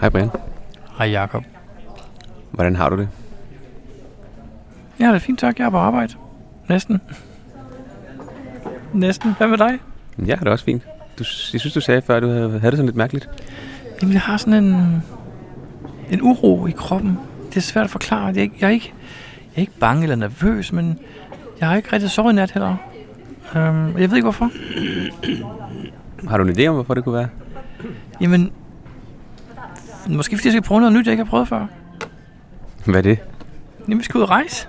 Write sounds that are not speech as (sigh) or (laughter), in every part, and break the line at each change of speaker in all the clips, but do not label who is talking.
Hej Brian.
Hej Jakob.
Hvordan har du det?
Ja, det er fint tak. Jeg er på arbejde. Næsten. Næsten. Hvad med dig?
Ja, det er også fint. Du, jeg synes, du sagde før, at du havde, havde det sådan lidt mærkeligt.
Jamen, jeg har sådan en, en uro i kroppen. Det er svært at forklare. Jeg er, ikke, jeg, er ikke, jeg er ikke bange eller nervøs, men jeg har ikke rigtig sovet i nat heller. Um, jeg ved ikke hvorfor.
Har du en idé om, hvorfor det kunne være?
Jamen, måske fordi jeg skal prøve noget nyt, jeg ikke har prøvet før.
Hvad er det?
Jamen, vi skal ud og rejse.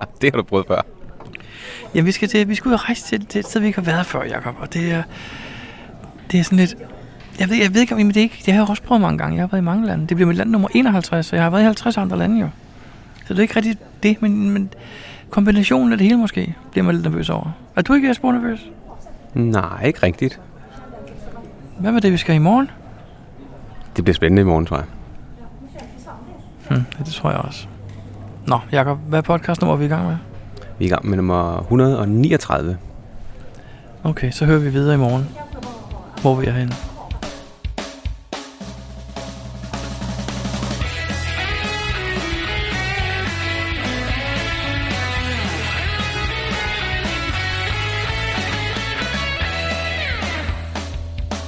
Ah, Det har du prøvet før.
Jamen, vi skal, til, vi skal ud og rejse til, til et sted, vi ikke har været før, Jacob. Og det er, det er sådan lidt... Jeg ved, jeg ved ikke, om det er ikke... Det har jeg også prøvet mange gange. Jeg har været i mange lande. Det bliver mit land nummer 51, og jeg har været i 50 andre lande jo. Så det er ikke rigtigt det, men, men kombinationen af det hele måske bliver man lidt nervøs over. Er du ikke spor nervøs?
Nej, ikke rigtigt.
Hvad med det, vi skal i morgen?
Det bliver spændende i morgen, tror jeg.
Hm, ja, det tror jeg også. Nå, Jacob, hvad podcast nummer er vi i gang med?
Vi er i gang med nummer 139.
Okay, så hører vi videre i morgen. Hvor vi er henne.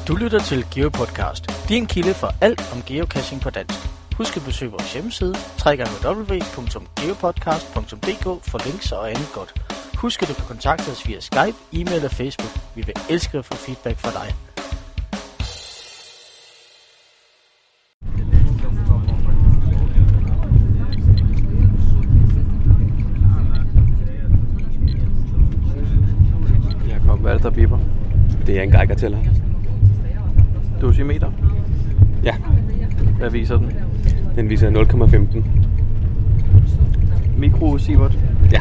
Du lytter til GeoPodcast, din kilde for alt om geocaching på dansk. Husk at besøge vores hjemmeside, www.geopodcast.dk for links og andet godt. Husk at du kan kontakte os via Skype, e-mail og Facebook. Vi vil elske at få feedback fra dig.
Hvad er det, der biber?
Det er en Geiger-tæller.
Dosimeter.
Ja,
Hvad viser den?
den viser 0,15.
Mikrosivert.
Ja,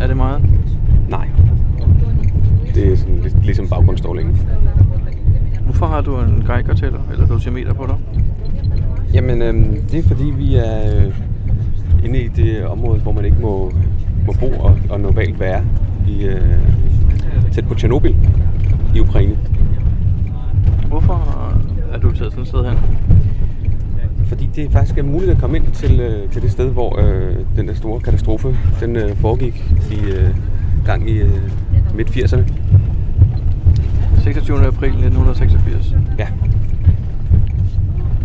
Er det meget?
nej. Det er sådan ligesom baggrundsstrålingen.
Hvorfor har du en Geiger-tæller eller dosimeter på dig?
Jamen, øhm, det er fordi, vi er øh, inde i det område, hvor man ikke må, må bo og, og normalt være i, øh, tæt på Tjernobyl i Ukraine.
Er taget sådan et sted hen?
Fordi det faktisk er muligt at komme ind til, øh, til det sted, hvor øh, den der store katastrofe den øh, foregik i øh, gang i øh, midt 80'erne.
26. april 1986.
Ja.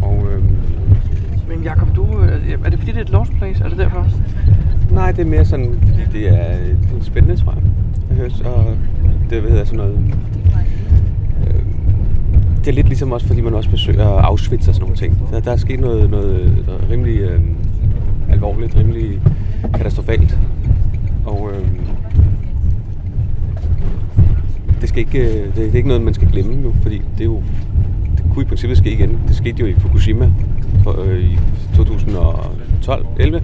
Og øh,
Men Jacob, du, øh, er det fordi, det er et lost place? Er det derfor?
nej, det er mere sådan, fordi det er, det er spændende, tror jeg. jeg hører, og det hvad hedder sådan noget... Det er lidt ligesom også, fordi man også besøger Auschwitz og sådan nogle ting. Der, der er sket noget, noget, noget rimelig øh, alvorligt, rimelig katastrofalt. Og øh, det, skal ikke, øh, det, det er ikke noget, man skal glemme nu, fordi det er jo det kunne i princippet ske igen. Det skete jo i Fukushima for, øh, i 2012 11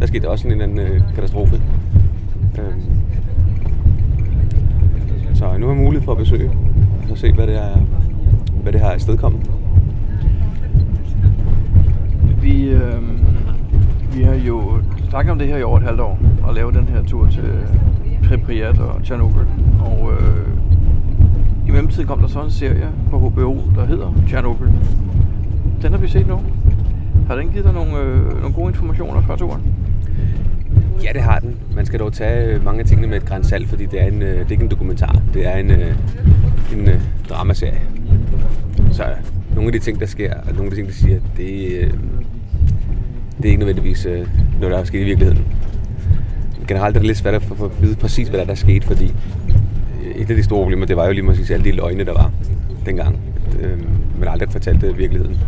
Der skete også en en anden øh, katastrofe. Øh, så nu har jeg mulighed for at besøge og se, hvad det, er, hvad det har afstedkommet.
Vi, øh, vi har jo snakket om det her i over et halvt år, og lavet den her tur til Pripyat og Tjernobyl. Og øh, i mellemtiden kom der så en serie på HBO, der hedder Tjernobyl. Den har vi set nu. Har den givet dig nogle, øh, nogle gode informationer fra turen?
Ja, det har den. Man skal dog tage øh, mange af tingene med et græns salt, fordi det er, en, øh, det er ikke en dokumentar. Det er en, øh, en dramaserie. Så nogle af de ting, der sker, og nogle af de ting, der siger, det, øh, det er ikke nødvendigvis øh, noget, der er sket i virkeligheden. Generelt er det lidt svært at få at vide præcis, hvad der er, der er sket, fordi øh, et af de store problemer, det var jo lige præcis alle de løgne, der var dengang. Øh, men aldrig fortalt det i virkeligheden.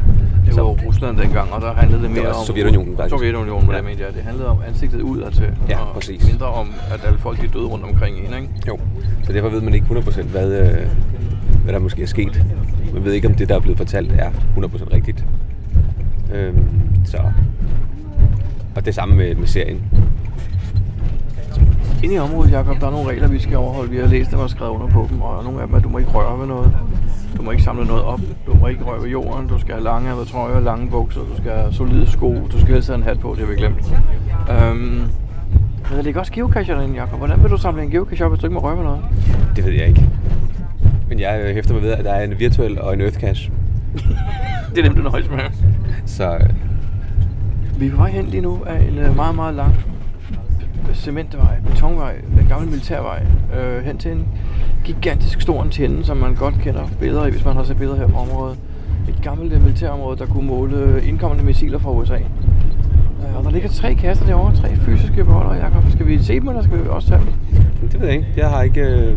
Det var jo Rusland dengang, og der handlede det mere
var
om...
Sovjetunionen, faktisk.
Sovjetunionen, hvad
Ja.
mente jeg. Det handlede om ansigtet udadtil,
Ja,
og
præcis.
mindre om, at alle folk de døde rundt omkring en, ikke?
Jo, så derfor ved man ikke 100% hvad, øh, hvad der måske er sket. Man ved ikke, om det, der er blevet fortalt, er 100% rigtigt. Øhm, så. Og det samme med, med serien.
Inde i området, Jacob, der er nogle regler, vi skal overholde. Vi har læst dem og skrevet under på dem, og nogle af dem er, at du må ikke røre ved noget. Du må ikke samle noget op. Du må ikke røre ved jorden. Du skal have lange trøjer, lange bukser. Du skal have solide sko. Du skal helst have en hat på, det har vi glemt. Øhm, men der ligger også geocacher derinde, Jacob. Hvordan vil du samle en geocache op, hvis du ikke må røre ved noget?
Det ved jeg ikke. Men jeg hæfter mig ved, at der er en virtuel og en earth cache. (laughs)
det er dem, du nøjes med.
Så øh,
Vi er på vej hen lige nu af en øh, meget, meget lang cementvej, betonvej, en gammel militærvej, øh, hen til en gigantisk stor antenne, som man godt kender billeder i, hvis man har set billeder her fra området. Et gammelt øh, militærområde, der kunne måle indkommende missiler fra USA. Øh, og der ligger tre kasser derovre, tre fysiske beholdere, Jacob. Skal vi se dem, eller skal vi også tage dem?
det ved jeg ikke. Jeg har ikke... Øh,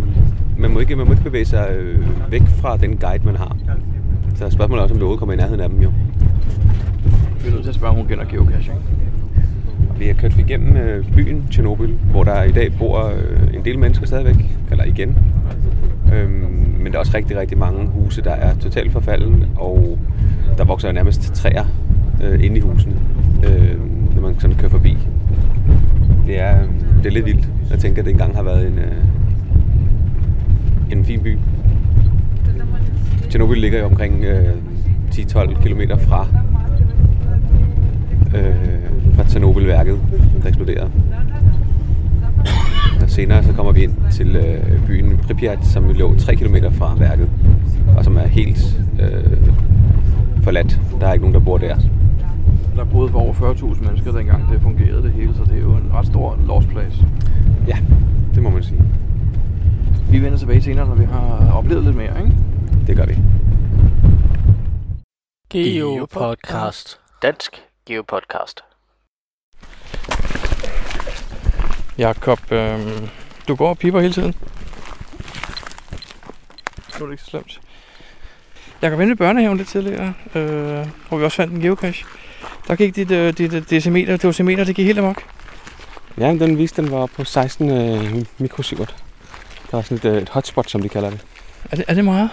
man, må ikke man må ikke bevæge sig øh, væk fra den guide, man har. Så spørgsmålet er også, om overhovedet kommer i nærheden af dem jo.
Vi er nødt til at spørge, om hun kender geocaching.
Vi har kørt igennem øh, byen Tjernobyl, hvor der i dag bor øh, en del mennesker stadigvæk, eller igen. Øhm, men der er også rigtig, rigtig mange huse, der er totalt forfalden, og der vokser jo nærmest træer øh, inde i husene, øh, når man sådan kører forbi. Det er, øh, det er lidt vildt. Jeg tænker, at det engang har været en, øh, en fin by. Tjernobyl ligger jo omkring øh, 10-12 km fra øh, fra Tjernobyl-værket, der eksploderede. Og senere så kommer vi ind til øh, byen Pripyat, som lå 3 km fra værket, og som er helt øh, forladt. Der er ikke nogen, der bor der.
Der boede for over 40.000 mennesker dengang det fungerede det hele, så det er jo en ret stor lost place.
Ja, det må man sige.
Vi vender tilbage senere, når vi har oplevet lidt mere, ikke?
Det gør vi.
Geopodcast. Dansk Geopodcast.
Jakob, øh, du går og piper hele tiden. Nu er det ikke så slemt. Jeg kom ind i børnehaven lidt tidligere, øh, hvor vi også fandt en geocache. Der gik dit, øh, dit øh, decimeter, dosimeter, det gik helt amok.
Ja, den viste, den var på 16 øh, mikrosievert. Der var sådan et, øh, et hotspot, som de kalder det.
Er det, er det meget?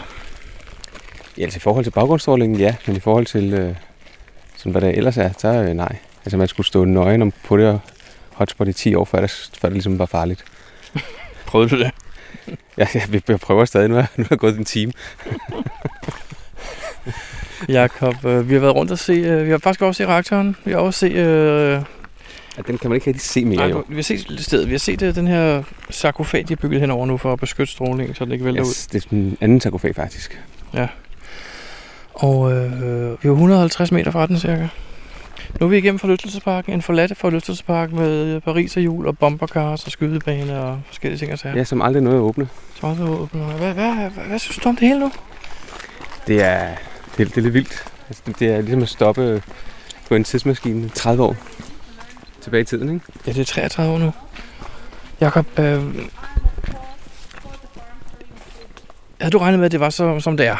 Ja, altså i forhold til baggrundsstrålingen, ja. Men i forhold til, øh, sådan, hvad det ellers er, så øh, nej. Altså man skulle stå nøgen om på det hotspot i 10 år, før det, før det ligesom var farligt. (laughs)
Prøvede du det? (laughs)
Ja, ja vi prøver stadig. Nu er, nu er der gået en time. (laughs)
Jakob, øh, vi har været rundt og se, øh, vi har faktisk også set reaktoren. Vi har også set, øh,
Ja, den kan man ikke rigtig se mere,
nej,
jo.
vi har set stedet. Vi har set øh, den her sarkofag, de har bygget henover nu for at beskytte stråling, så den ikke vælter ud.
Yes, det er en anden sarkofag, faktisk.
Og øh, vi er 150 meter fra den cirka. Nu er vi igennem forlystelsesparken. En forladt forlystelsespark med Paris og jul og bombercars og skydebane og forskellige ting og sager.
Ja, som aldrig nåede at åbne.
Så meget åbent. Hvad, hvad, hvad, hvad, synes du om det hele nu?
Det er, det, er- det er lidt vildt. Altså, det, det er ligesom at stoppe på en tidsmaskine 30 år tilbage i tiden, ikke?
Ja, det er 33 år nu. Jakob, øh, havde du regnet med, at det var så, som det er?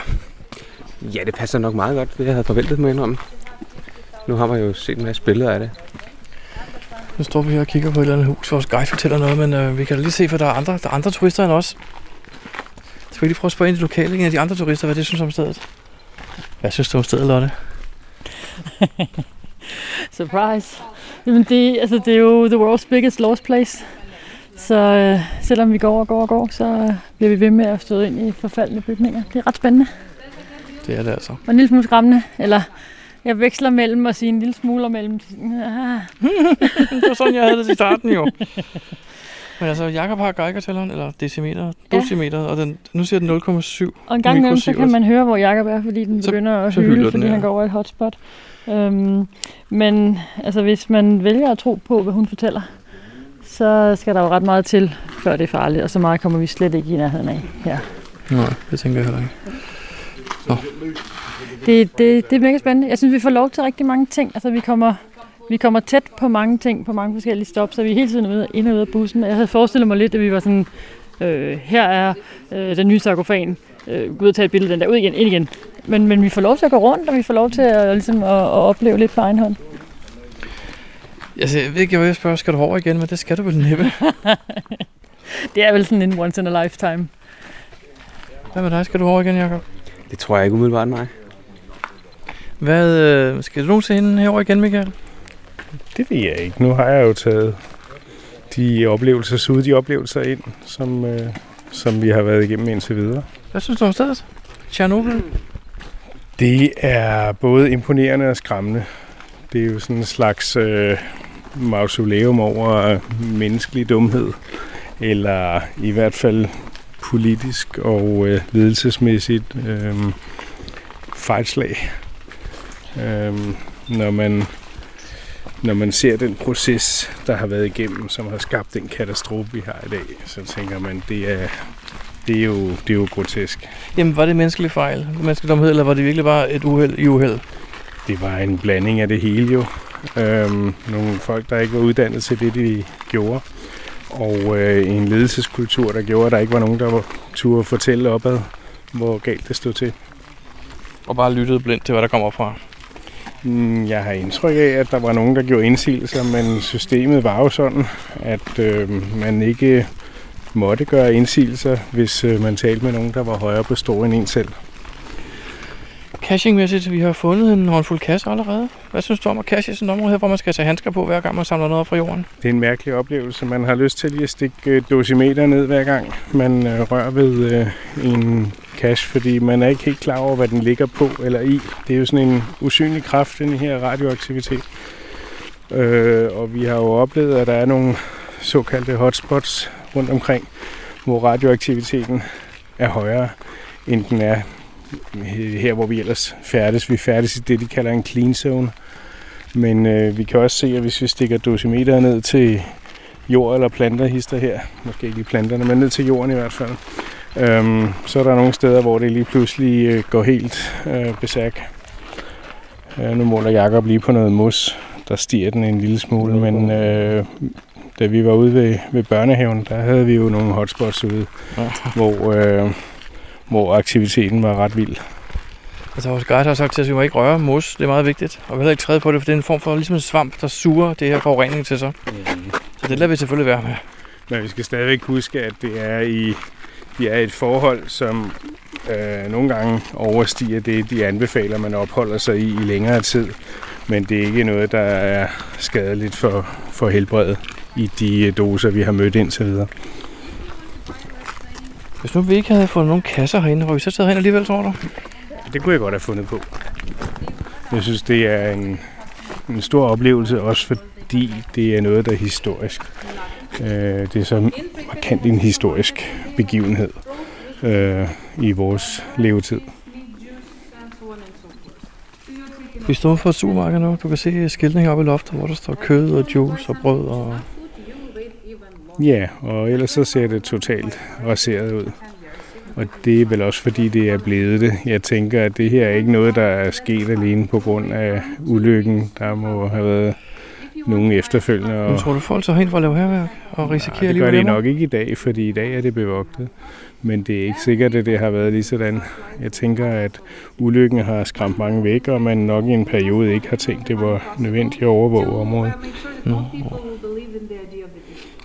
Ja, det passer nok meget godt, det jeg havde forventet mig indrømme. Nu har man jo set en masse billeder af det.
Nu står vi her og kigger på et eller andet hus. Vores guide fortæller noget, men øh, vi kan da lige se, for der er andre, der er andre turister end os. Så vi lige prøve at spørge ind i lokale, en af de andre turister, hvad de synes om stedet. Hvad synes du om stedet, Lotte? (laughs)
Surprise. Jamen det, altså det er jo the world's biggest lost place. Så øh, selvom vi går og går og går, så øh, bliver vi ved med at støde ind i forfaldende bygninger. Det er ret spændende
Det er det altså.
og en lille smule skræmmende. Eller jeg veksler mellem at sige en lille smule og mellem... Ah, (laughs)
det var sådan, jeg havde det i starten jo. Men altså, Jakob har Geiger-tælleren, eller decimeter,
Ja.
dosimeter, og den, nu siger den 0,7.
og en gang imellem, så kan man høre, hvor Jakob er, fordi den begynder at
så hylder
hyle,
den,
fordi
ja.
han går over et hotspot. Øhm, men altså, hvis man vælger at tro på, hvad hun fortæller, så skal der jo ret meget til, før det er farligt. Og så meget kommer vi slet ikke i nærheden af her.
Nej, det tænker jeg heller ikke.
Det, det, det er mega spændende. Jeg synes, vi får lov til rigtig mange ting. Altså, vi kommer, vi kommer tæt på mange ting, på mange forskellige stop, så vi er hele tiden ude, ind og ud af bussen. Jeg havde forestillet mig lidt, at vi var sådan, øh, her er øh, den nye sarkofagen, øh, gå ud og tage et billede den der, ud igen, ind igen. Men, men vi får lov til at gå rundt, og vi får lov til at, ligesom, at, at opleve lidt på egen hånd.
Altså, jeg ved ikke, hvad jeg spørger, skal du over igen, men det skal du vel næppe. (laughs)
Det er vel sådan en once in a lifetime.
Hvad med dig? Skal du over igen, Jacob?
Det tror jeg ikke umiddelbart, nej.
Hvad, øh, skal du nogensinde herover igen, Michael?
Det ved jeg ikke. Nu har jeg jo taget de oplevelser, suget de oplevelser ind, som, øh, som vi har været igennem indtil videre.
Hvad synes du om stedet? Tjernobyl?
Det er både imponerende og skræmmende. Det er jo sådan en slags øh, mausoleum over øh, menneskelig dumhed, eller i hvert fald politisk og øh, ledelsesmæssigt øh, fejlslag. Øh, når man når man ser den proces, der har været igennem, som har skabt den katastrofe, vi har i dag, så tænker man, det er, det er, jo, det er jo grotesk.
Jamen, var det menneskelig fejl, menneskelig dumhed, eller var det virkelig bare et uheld i uheld?
Det var en blanding af det hele jo. Øhm, nogle folk, der ikke var uddannet til det, de gjorde. Og øh, en ledelseskultur, der gjorde, at der ikke var nogen, der var turde fortælle opad, hvor galt det stod til.
Og bare lyttede blindt til, hvad der kommer fra.
Mm, Jeg har indtryk af, at der var nogen, der gjorde indsigelser, men systemet var jo sådan, at øh, man ikke måtte gøre indsigelser, hvis øh, man talte med nogen, der var højere på stor end en selv.
Cachingmæssigt, vi har fundet en håndfuld kasser allerede. Hvad synes du om at cache i sådan et område her, hvor man skal tage handsker på, hver gang man samler noget op fra jorden?
Det er en mærkelig oplevelse. Man har lyst til lige at stikke øh, dosimeter ned hver gang, man øh, rører ved øh, en cache, fordi man er ikke helt klar over, hvad den ligger på eller i. Det er jo sådan en usynlig kraft, den her radioaktivitet. Øh, og vi har jo oplevet, at der er nogle såkaldte hotspots rundt omkring, hvor radioaktiviteten er højere, end den er her, hvor vi ellers færdes. Vi færdes i det, de kalder en clean zone. Men øh, vi kan også se, at hvis vi stikker dosimeteret ned til jord eller planter, hister her, måske ikke planterne, men ned til jorden i hvert fald, øhm, så er der nogle steder, hvor det lige pludselig øh, går helt øh, besæk. Øh, nu måler Jacob lige på noget mos, der stiger den en lille smule, men øh, da vi var ude ved, ved børnehaven, der havde vi jo nogle hotspots ude,
Ja.
hvor, øh, hvor aktiviteten var ret vild.
Altså, vores guide har sagt til os, at vi må ikke røre mos. Det er meget vigtigt. Og vi heller ikke træde på det, for det er en form for ligesom en svamp, der suger det her forurening til sig. Så det lader vi selvfølgelig være med.
Men vi skal stadigvæk huske, at det er i de er i et forhold, som øh, nogle gange overstiger det, de anbefaler, man opholder sig i i længere tid. Men det er ikke noget, der er skadeligt for, for helbredet i de øh, doser, vi har mødt indtil videre.
Hvis nu vi ikke havde fået nogen kasser herinde, var vi så taget hen alligevel, tror du?
Det kunne jeg godt have fundet på. Jeg synes, det er en, en stor oplevelse, også fordi det er noget, der er historisk. Øh, det er så markant en historisk begivenhed øh, i vores levetid.
Vi står for et supermarked nu. Du kan se skiltning oppe i loftet, hvor der står kød og juice og brød. Og...
Ja, og ellers så ser det totalt raseret ud. Og det er vel også fordi, det er blevet det. Jeg tænker, at det her er ikke noget, der er sket alene på grund af ulykken. Der må have været nogle efterfølgende.
Men tror du, folk tager hen for at lave herværk og risikerer
Nej, det gør
og
det nok ikke i dag, fordi i dag er det bevogtet. Men det er ikke sikkert, at det har været lige sådan. Jeg tænker, at ulykken har skræmt mange væk, og man nok i en periode ikke har tænkt, det var nødvendigt at overvåge området.
Nå,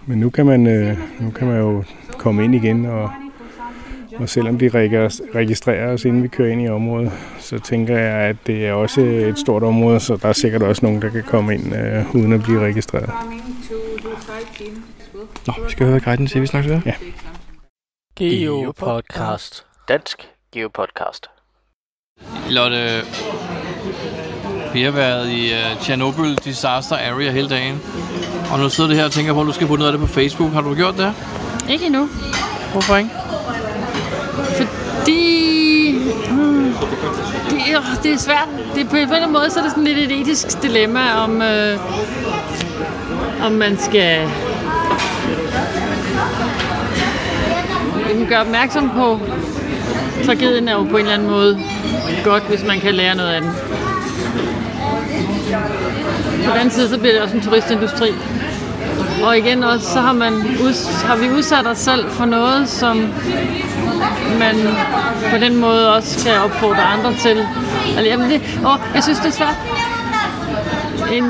Men nu kan man, øh, nu kan man jo komme ind igen, og, og selvom de regis- registrerer os, inden vi kører ind i området, så tænker jeg, at det er også et stort område, så der er sikkert også nogen, der kan komme ind øh, uden at blive registreret.
Nå, vi skal høre, hvad guiden siger. Vi snakkes ved.
Geopodcast. Dansk Geopodcast.
Lotte, vi har været i uh, Chernobyl Disaster Area hele dagen. Og nu sidder du her og tænker på, at du skal putte noget af det på Facebook. Har du gjort det?
Ikke endnu.
Hvorfor ikke?
De, Hmm, det, er, det er svært. Det på en eller anden måde, så er det sådan lidt et etisk dilemma, om, øh, om man skal gøre opmærksom på tragedien er jo på en eller anden måde godt, hvis man kan lære noget af den. På den anden side, så bliver det også en turistindustri. Og igen også, så har, man har vi udsat os selv for noget, som man på den måde også skal opfordre andre til. Altså, jamen det, åh, jeg synes, det er svært.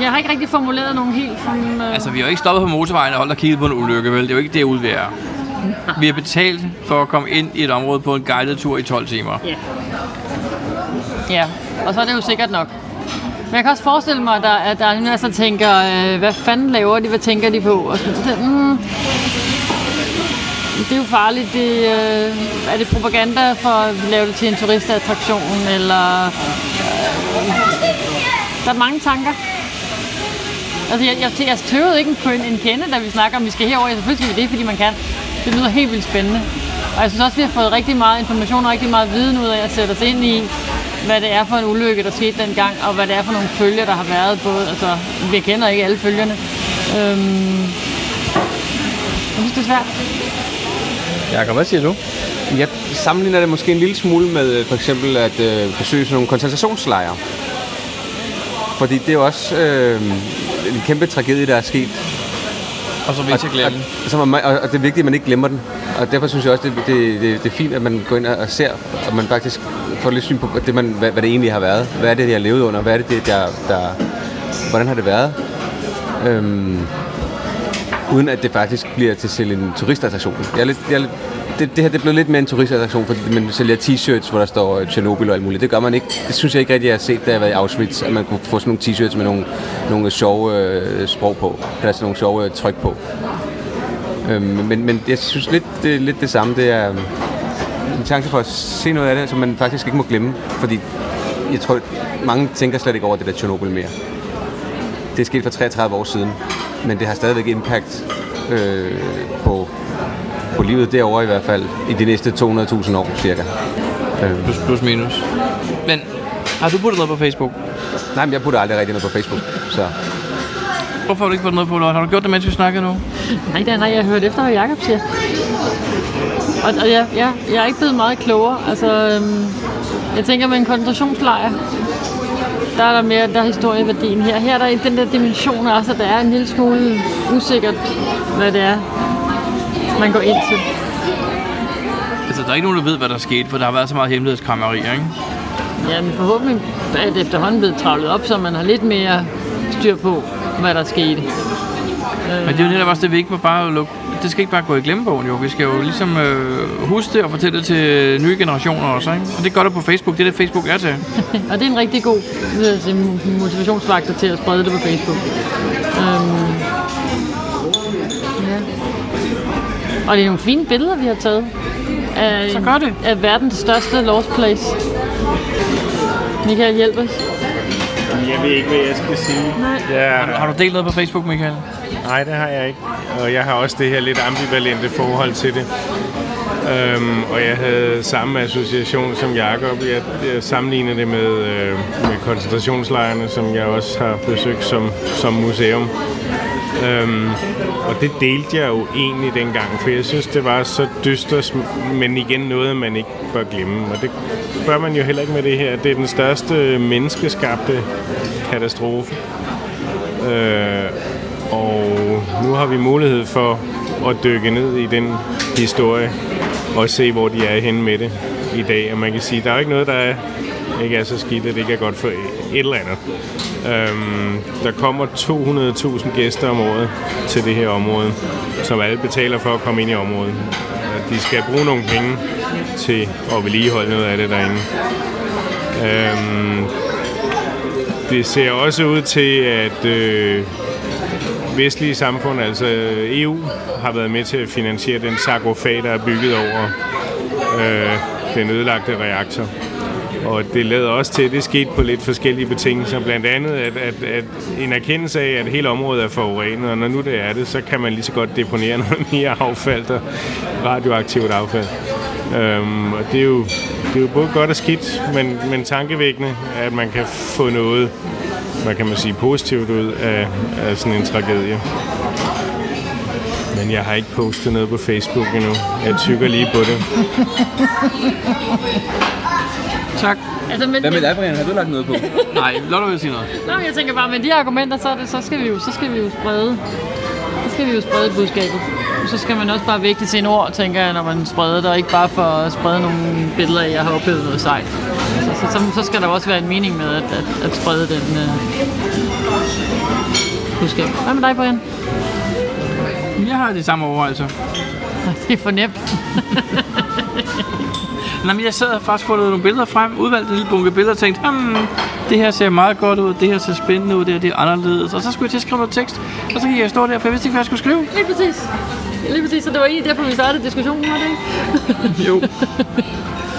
Jeg har ikke rigtig formuleret nogen helt som... Øh,
Altså, vi har jo ikke stoppet på motorvejen og holdt og kigget på en ulykke, vel? Det er jo ikke derude, vi er. Vi har betalt for at komme ind i et område på en guided tur i 12 timer.
Ja, og så er det jo sikkert nok. Men jeg kan også forestille mig, at der, at der er nogen, der tænker, øh, hvad fanden laver de, hvad tænker de på? Og sådan, så, mm, det er jo farligt. Det, øh, er det propaganda for at lave det til en turistattraktion? Eller, øh, der er mange tanker. Altså, jeg, jeg, jeg tøvede ikke på en, en kende, da vi snakker om, vi skal herover. Selvfølgelig skal vi det, fordi man kan. Det lyder helt vildt spændende. Og jeg synes også, vi har fået rigtig meget information og rigtig meget viden ud af at sætte os ind i, hvad det er for en ulykke, der skete dengang, og hvad det er for nogle følger, der har været. Både, altså, vi kender ikke alle følgerne. Øhm, jeg synes, det er svært.
Jakob, hvad siger du?
Jeg sammenligner det måske en lille smule med øh, for eksempel at øh, besøge sådan nogle koncentrationslejre. Fordi det er jo også øh, en kæmpe tragedie, der er sket.
Og så vil jeg glemme den.
Og, er, og, og det er vigtigt, at man ikke glemmer den. Og derfor synes jeg også, det, det, det, det er fint, at man går ind og ser, og man faktisk får lidt syn på, det, man, hvad, hvad det egentlig har været. Hvad er det, jeg har levet under? Hvad er det, det der, der, hvordan har det været? Øhm, uden at det faktisk bliver til selv en turistattraktion. Jeg er lidt, jeg er lidt, det, det her det er blevet lidt mere en turistattraktion, fordi man sælger t-shirts, hvor der står øh, Tjernobyl og alt muligt. Det gør man ikke. Det synes jeg ikke rigtig, jeg har set, da jeg var i Auschwitz, at man kunne få sådan nogle t-shirts med nogle, nogle sjove øh, sprog på. Eller sådan nogle sjove øh, tryk på. Øhm, men, men jeg synes lidt, det lidt det samme. Det er øhm, en chance for at se noget af det, som man faktisk ikke må glemme. Fordi jeg tror, mange tænker slet ikke over det der Tjernobyl mere. Det er sket for 33 år siden, men det har stadigvæk impact øh, på, på livet derovre i hvert fald, i de næste 200.000 år cirka. Øh,
Plus, plus minus. Men har du puttet noget på Facebook?
nej, men jeg putter aldrig rigtig noget på Facebook, så
Hvorfor har du ikke puttet noget på? Har du gjort det, mens vi snakkede nu?
Nej, nej, nej, jeg hørte efter, hvad Jacob siger. Og, og jeg, jeg, jeg er ikke blevet meget klogere. Altså, øhm, jeg tænker med en koncentrationslejr, der er der mere, der er historieværdien her. Her er der i den der dimension også, at der er en lille smule usikkert, hvad det er, man går ind til.
Altså, der er ikke nogen, der ved, hvad der skete, for der har været så meget hemmelighedskrammeri, ikke?
Ja, men forhåbentlig er det efterhånden blevet travlet op, så man har lidt mere styr på, hvad der skete.
Men det er jo netop også det, vi ikke må bare lukke. Det skal ikke bare gå i glemmebogen, jo. Vi skal jo ligesom øh, huske det og fortælle det til nye generationer også, ikke? Og det gør det på Facebook. Det er det, Facebook er til. (laughs)
Og det er en rigtig god øh, motivationsfaktor til at sprede det på Facebook. Øhm, ja. Og det er nogle fine billeder, vi har taget. Af,
Så gør det.
Af verdens største lost place. Michael, hjælp os.
Jeg ved ikke, hvad jeg skal sige.
Nej.
Ja,
Har du delt noget på Facebook, Michael?
nej, det har jeg ikke. Og jeg har også det her lidt ambivalente forhold til det. Øhm, og jeg havde samme association som Jakob. Jeg, jeg sammenligner det med, øh, med koncentrationslejrene, som jeg også har besøgt som, som museum. Øhm, og det delte jeg jo egentlig dengang, for jeg synes, det var så dystert, men igen noget, man ikke bør glemme. Og det bør man jo heller ikke med det her. Det er den største menneskeskabte katastrofe. Øh, og nu har vi mulighed for at dykke ned i den historie og se, hvor de er henne med det i dag. Og man kan sige, der er ikke noget, der er, ikke er så skidt, at det ikke er godt for et eller andet. Øhm, der kommer 200.000 gæster om året til det her område, som alle betaler for at komme ind i området. De skal bruge nogle penge til at vedligeholde noget af det derinde. Øhm, det ser også ud til, at øh, vestlige samfund, altså EU, har været med til at finansiere den sarkofag, der er bygget over øh, den ødelagte reaktor. Og det lader også til, at det skete på lidt forskellige betingelser. Blandt andet at, at, at en erkendelse af, at hele området er forurenet, og når nu det er det, så kan man lige så godt deponere (laughs) noget mere affald, der radioaktivt affald. Øhm, og det er, jo, det er jo både godt og skidt, men, men tankevækkende, at man kan få noget, hvad kan man sige, positivt ud af, af sådan en tragedie. Men jeg har ikke postet noget på Facebook endnu. Jeg tykker lige på det. (laughs)
Tak.
Altså, men,
Hvad med dig, Brian? Har du lagt noget på? (laughs)
Nej, Lotte vil sige noget.
Nå, jeg tænker bare, med de argumenter, så, det, så, skal vi jo, så skal vi jo sprede så skal vi jo sprede budskabet. Så skal man også bare vægte sine ord, tænker jeg, når man spreder det, og ikke bare for at sprede nogle billeder af, at jeg har oplevet noget sejt. Så, så, så, så skal der også være en mening med at, at, at sprede den øh, budskab. Hvad med dig, Brian?
Jeg har de samme overvejelser.
Det er for nemt. (laughs)
Nå, men jeg sad og faktisk fundet nogle billeder frem, udvalgte en lille bunke billeder og tænkte, hmm, det her ser meget godt ud, det her ser spændende ud, det her det er anderledes. Og så skulle jeg til at skrive noget tekst, og så gik jeg stå der, for jeg vidste ikke, hvad jeg skulle skrive.
Lige præcis. Lige præcis, så det var egentlig derfor, vi startede diskussionen, var det ikke? (laughs)
Jo.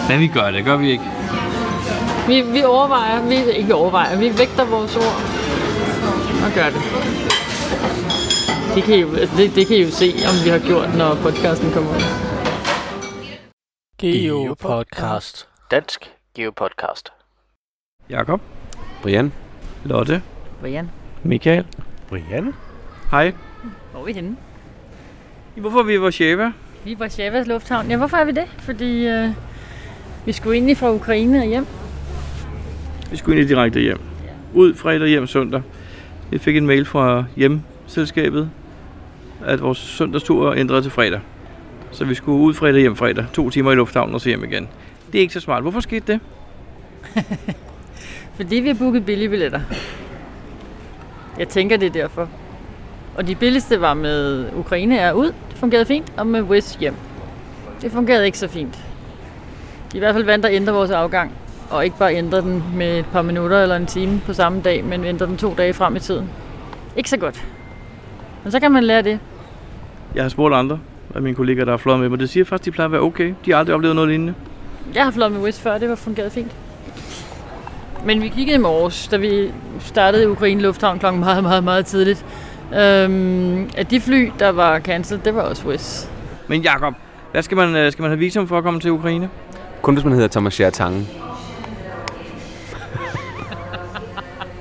Men vi gør det, gør vi ikke.
Vi, vi overvejer, vi ikke overvejer, vi vægter vores ord og gør det. Det kan, I jo, det, det kan I jo se, om vi har gjort, når podcasten kommer ud.
Geopodcast. Dansk Geopodcast.
Jakob,
Brian?
Lotte,
Brian,
Michael.
Brian?
Hej.
hvor er vi henne?
Hvorfor er vi i Warszawa?
Vi er i Warszawas lufthavn. Ja, hvorfor er vi det? Fordi øh, vi skulle egentlig fra Ukraine og hjem.
Vi skulle egentlig direkte hjem. Ud fredag hjem søndag. Vi fik en mail fra hjemselskabet, at vores søndagstur er ændret til fredag. Så vi skulle ud fredag hjem fredag. To timer i lufthavnen og så hjem igen. Det er ikke så smart. Hvorfor skete det? (laughs)
Fordi vi har booket billige billetter. Jeg tænker, det er derfor. Og de billigste var med Ukraine er ud. Det fungerede fint. Og med West hjem. Det fungerede ikke så fint. I hvert fald valgte at ændre vores afgang. Og ikke bare ændre den med et par minutter eller en time på samme dag, men ændre den to dage frem i tiden. Ikke så godt. Men så kan man lære det.
Jeg har spurgt andre af mine kollegaer, der har fløjet med mig. Det siger faktisk, de plejer at være okay. De har aldrig oplevet noget lignende.
Jeg har fløjet med West før, det var fungeret fint. Men vi kiggede i morges, da vi startede i Ukraine Lufthavn klokken meget, meget, meget tidligt. Øhm, at de fly, der var cancelled, det var også West.
Men Jakob, hvad skal man, øh, skal man have visum for at komme til Ukraine?
Kun hvis man hedder Thomas Tange.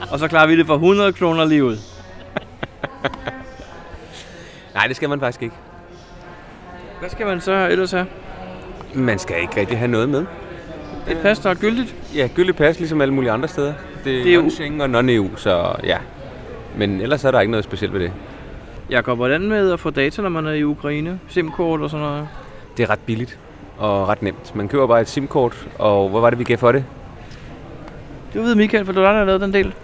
(laughs)
Og så klarer vi det for 100 kroner lige ud.
Nej, det skal man faktisk ikke.
Hvad skal man så ellers have?
Man skal ikke rigtig have noget med.
Et pas, der er gyldigt.
Ja, gyldig pas, ligesom alle mulige andre steder. Det,
Det
det
er
er
jo-
non-Schengen og non-EU, så ja. Men ellers er der ikke noget specielt ved det.
Jakob, hvordan med at få data, når man er i Ukraine? SIM-kort og sådan noget?
Det er ret billigt og ret nemt. Man køber bare et SIM-kort, og hvor var det, vi gav for det?
Det ved Michael, for du har lavet den del.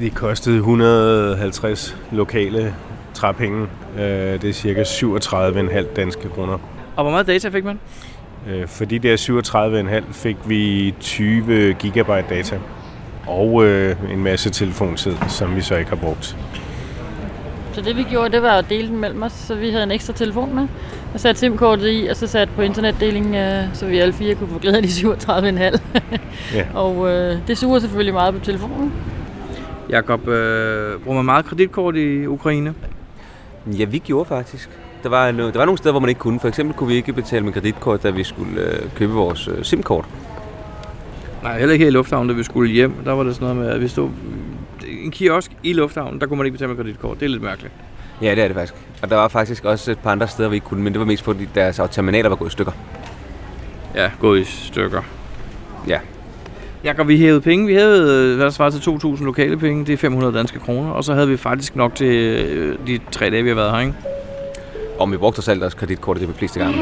Det kostede 150 lokale træpenge. Øh, Det er cirka 37,5 danske kroner.
Og hvor meget data fik man?
Øh, For de der 37,5 fik vi 20 gigabyte data. Og øh, en masse telefontid, som vi så ikke har brugt.
Så det vi gjorde, det var at dele den mellem os, så vi havde en ekstra telefon med. Og satte SIM-kortet i, og så satte på internetdeling, øh, så vi alle fire kunne få glæde af de 37,5.
Ja. (laughs)
og øh, det suger selvfølgelig meget på telefonen.
Jakob, øh, bruger man meget kreditkort i Ukraine?
Ja, vi gjorde faktisk. Der var, no, der var nogle steder, hvor man ikke kunne. For eksempel kunne vi ikke betale med kreditkort, da vi skulle øh, købe vores øh, SIM-kort.
Nej, heller ikke her i lufthavnen, da vi skulle hjem. Der var det sådan noget med, at vi stod en kiosk i lufthavnen, der kunne man ikke betale med kreditkort. Det er lidt mærkeligt.
Ja, det er det faktisk. Og der var faktisk også et par andre steder, vi ikke kunne, men det var mest fordi deres terminaler var gået i stykker.
Ja, gået i stykker.
Ja.
Jakob, vi hævede penge. Vi hævede, øh, hvad der svarer til 2.000 lokale penge. Det er 500 danske kroner. Og så havde vi faktisk nok til øh, de tre dage, vi har været her, ikke?
Og vi brugte os alt deres kreditkort det de fleste gange.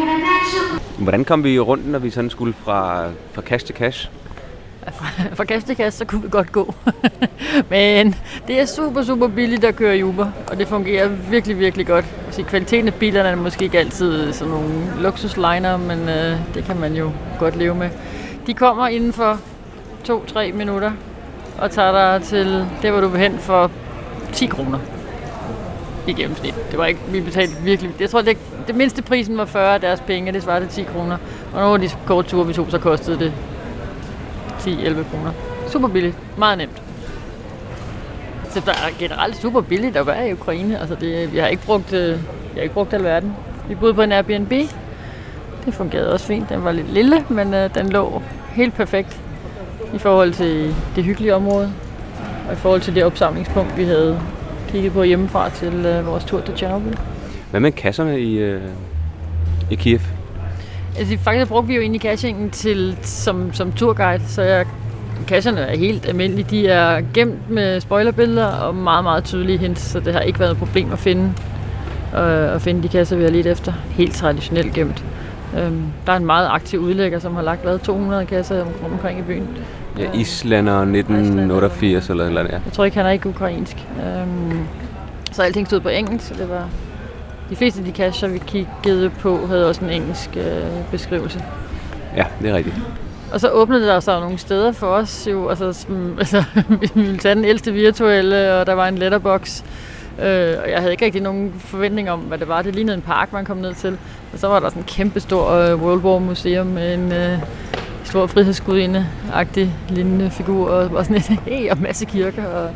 Hvordan kom vi rundt, når vi sådan skulle fra, fra cash til cash?
Fra kasse til kasse, så kunne vi godt gå. (laughs) Men det er super, super billigt at køre i Uber, og det fungerer virkelig, virkelig godt. Så kvaliteten af bilerne er måske ikke altid sådan nogle luksusliner, men øh, det kan man jo godt leve med. De kommer inden for 2-3 minutter og tager dig til det, hvor du vil hen for 10 kroner i gennemsnit. Det var ikke, vi betalte virkelig, jeg tror, det, det mindste prisen var 40 af deres penge, det svarede til 10 kroner. Og nogle af de korte ture, vi tog, så kostede det 10-11 kroner. Super billigt. Meget nemt. Så der er generelt super billigt at være i Ukraine. Altså det, vi har ikke brugt, jeg vi har ikke brugt alverden. Vi boede på en Airbnb. Det fungerede også fint. Den var lidt lille, men øh, den lå helt perfekt i forhold til det hyggelige område. Og i forhold til det opsamlingspunkt, vi havde kigget på hjemmefra til øh, vores tur til Tjernobyl.
Hvad med kasserne i, øh, i Kiev?
Altså, faktisk brugte vi jo egentlig cachingen til, som, som turguide, så jeg, cacherne er helt almindelige. De er gemt med spoilerbilleder og meget, meget tydelige hints, så det har ikke været et problem at finde, øh, at finde de kasser, vi har lidt efter. Helt traditionelt gemt. Øhm, der er en meget aktiv udlægger, som har lagt hvad, 200 kasser om- omkring i byen.
Ja, Islander 1988 eller eller andet, ja.
Jeg tror ikke, han er ikke ukrainsk. Øhm, så alting stod på engelsk, så det var... De fleste af de kasser, vi kiggede på, havde også en engelsk øh, beskrivelse.
Ja, det er rigtigt.
Og så åbnede der sig nogle steder for os, jo, altså, som, (laughs) altså vi ville tage den ældste virtuelle, og der var en letterbox. Øh, og jeg havde ikke rigtig nogen forventning om, hvad det var. Det lignede en park, man kom ned til. Og så var der sådan en kæmpe stor øh, World War Museum med en øh, stor frihedsgudinde-agtig lignende figur, og, og sådan et, hey, og masse kirker. Og,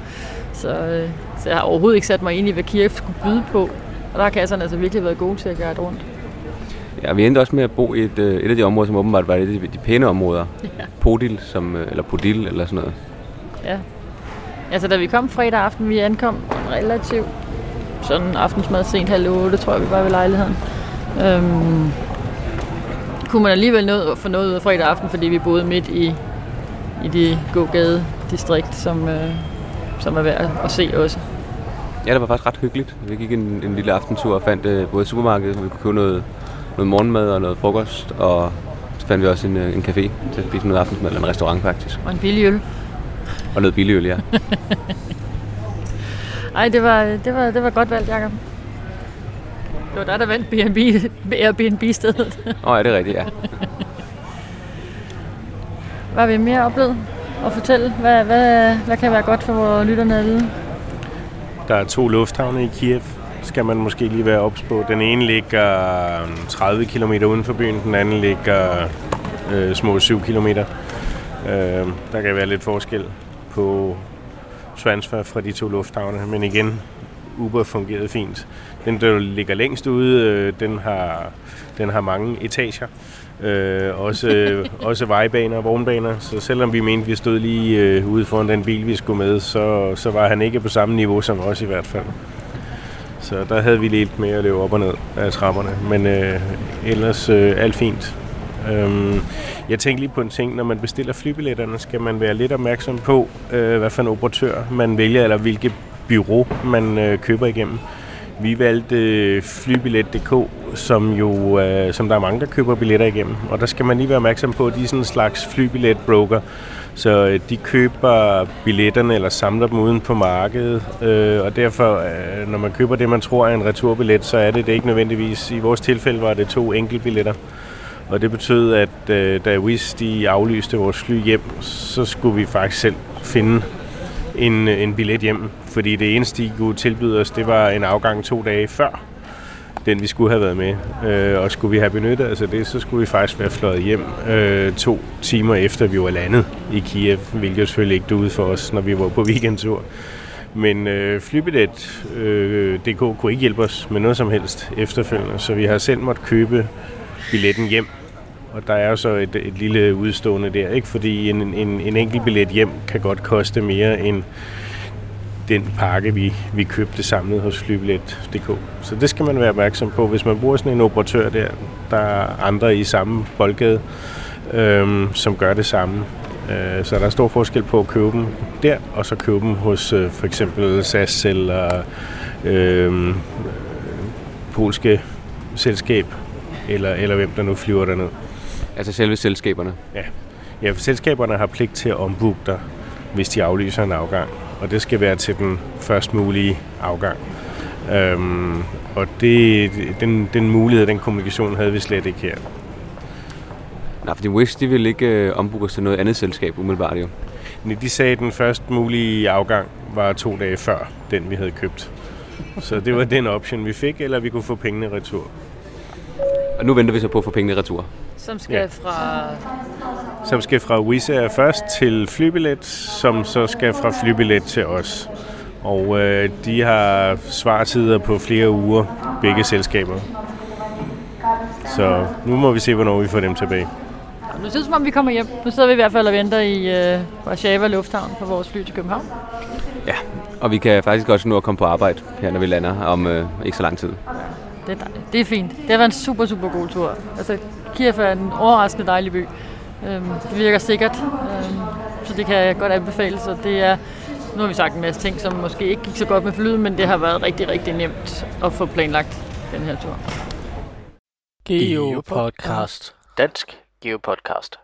så, øh, så jeg har overhovedet ikke sat mig ind i, hvad Kiev skulle byde på. Og der har kasserne altså virkelig været gode til at gøre rundt.
Ja, vi endte også med at bo i et, øh, et af de områder, som åbenbart var et af de, de pæne områder.
Ja.
Podil, som, øh, eller Podil, eller sådan noget.
Ja. Altså, da vi kom fredag aften, vi ankom relativt sådan aftensmad sent halv otte, tror jeg, vi var ved lejligheden. Øhm, kunne man alligevel nå at få noget ud af fredag aften, fordi vi boede midt i, i det gågade distrikt, som, øh, som er værd at se også.
Ja, det var faktisk ret hyggeligt. Vi gik en, en lille aftentur og fandt øh, både supermarked, hvor vi kunne købe noget, noget morgenmad og noget frokost, og så fandt vi også en, øh, en café til at spise noget aftensmad, eller en restaurant faktisk.
Og en billig øl.
Og noget billig øl, ja. (laughs)
Ej, det var, det var, det var godt valgt, Jacob. Det var dig, der vandt B&B, Airbnb-stedet.
Åh, oh, ja, det er rigtigt, ja.
Hvad har vi mere oplevet og fortælle? Hvad, hvad, hvad kan være godt for vores lytterne alle?
Der er to lufthavne i Kiev, skal man måske lige være ops på. Den ene ligger 30 km uden for byen, den anden ligger øh, små 7 km. Øh, der kan være lidt forskel på transfer fra de to lufthavne, men igen, Uber fungerede fint. Den, der ligger længst ude, øh, den, har, den har mange etager. Øh, også, (laughs) også vejbaner og vognbaner, så selvom vi mente, vi stod lige øh, ude foran den bil, vi skulle med, så, så var han ikke på samme niveau som os i hvert fald. Så der havde vi lidt med at løbe op og ned af trapperne, men øh, ellers øh, alt fint. Øhm, jeg tænker lige på en ting, når man bestiller flybilletterne, skal man være lidt opmærksom på, øh, hvad for en operatør man vælger, eller hvilket bureau man øh, køber igennem. Vi valgte flybillet.dk, som jo øh, som der er mange, der køber billetter igennem. Og der skal man lige være opmærksom på, at de er sådan en slags flybilletbroker. Så øh, de køber billetterne eller samler dem uden på markedet. Øh, og derfor, øh, når man køber det, man tror er en returbillet, så er det det ikke nødvendigvis. I vores tilfælde var det to enkeltbilletter. Og det betød, at øh, da WIS de aflyste vores fly hjem, så skulle vi faktisk selv finde en, øh, en billet hjem. Fordi det eneste, de kunne tilbyde os, det var en afgang to dage før den, vi skulle have været med. Øh, og skulle vi have benyttet altså det, så skulle vi faktisk være fløjet hjem øh, to timer efter, vi var landet i Kiev, hvilket selvfølgelig ikke ude for os, når vi var på weekendtur. Men øh, flybillet øh, DK kunne ikke hjælpe os med noget som helst efterfølgende, så vi har selv måtte købe billetten hjem. Og der er jo så et, et lille udstående der, ikke? fordi en, en, en enkelt billet hjem kan godt koste mere end den pakke, vi, vi købte samlet hos flybillet.dk. Så det skal man være opmærksom på. Hvis man bruger sådan en operatør der, der er andre i samme boldgade, øhm, som gør det samme. Øh, så der er stor forskel på at købe dem der, og så købe dem hos øh, for eksempel SAS eller øh, polske selskab, eller, eller hvem der nu flyver derned.
Altså selve selskaberne?
Ja. Ja, for selskaberne har pligt til at ombooke dig, hvis de aflyser en afgang. Og det skal være til den først mulige afgang. Øhm, og det, den, den mulighed, den kommunikation havde vi slet ikke her.
Nej, fordi Wix, de ville ikke øh, ombooke os til noget andet selskab umiddelbart jo.
Nej, de sagde, at den først mulige afgang var to dage før den, vi havde købt. Så det var den option, vi fik, eller vi kunne få pengene retur.
Og nu venter vi så på at få pengene retur.
Som skal ja. fra...
Som skal fra Wizz Air først til flybillet, som så skal fra flybillet til os. Og øh, de har svartider på flere uger, begge selskaber. Så nu må vi se, hvornår vi får dem tilbage.
Nu synes som om vi kommer hjem. Nu sidder vi i hvert fald og venter i øh, Warszawa Lufthavn på vores fly til København.
Ja, og vi kan faktisk også nå at komme på arbejde her, når vi lander om øh, ikke så lang tid.
Det er dejligt. Det er fint. Det har været en super, super god tur. Altså, Kiev er en overraskende dejlig by. Øhm, det virker sikkert, øhm, så det kan jeg godt anbefale. Så det er, nu har vi sagt en masse ting, som måske ikke gik så godt med flyet, men det har været rigtig, rigtig nemt at få planlagt den her tur.
Geopodcast. Dansk Geopodcast.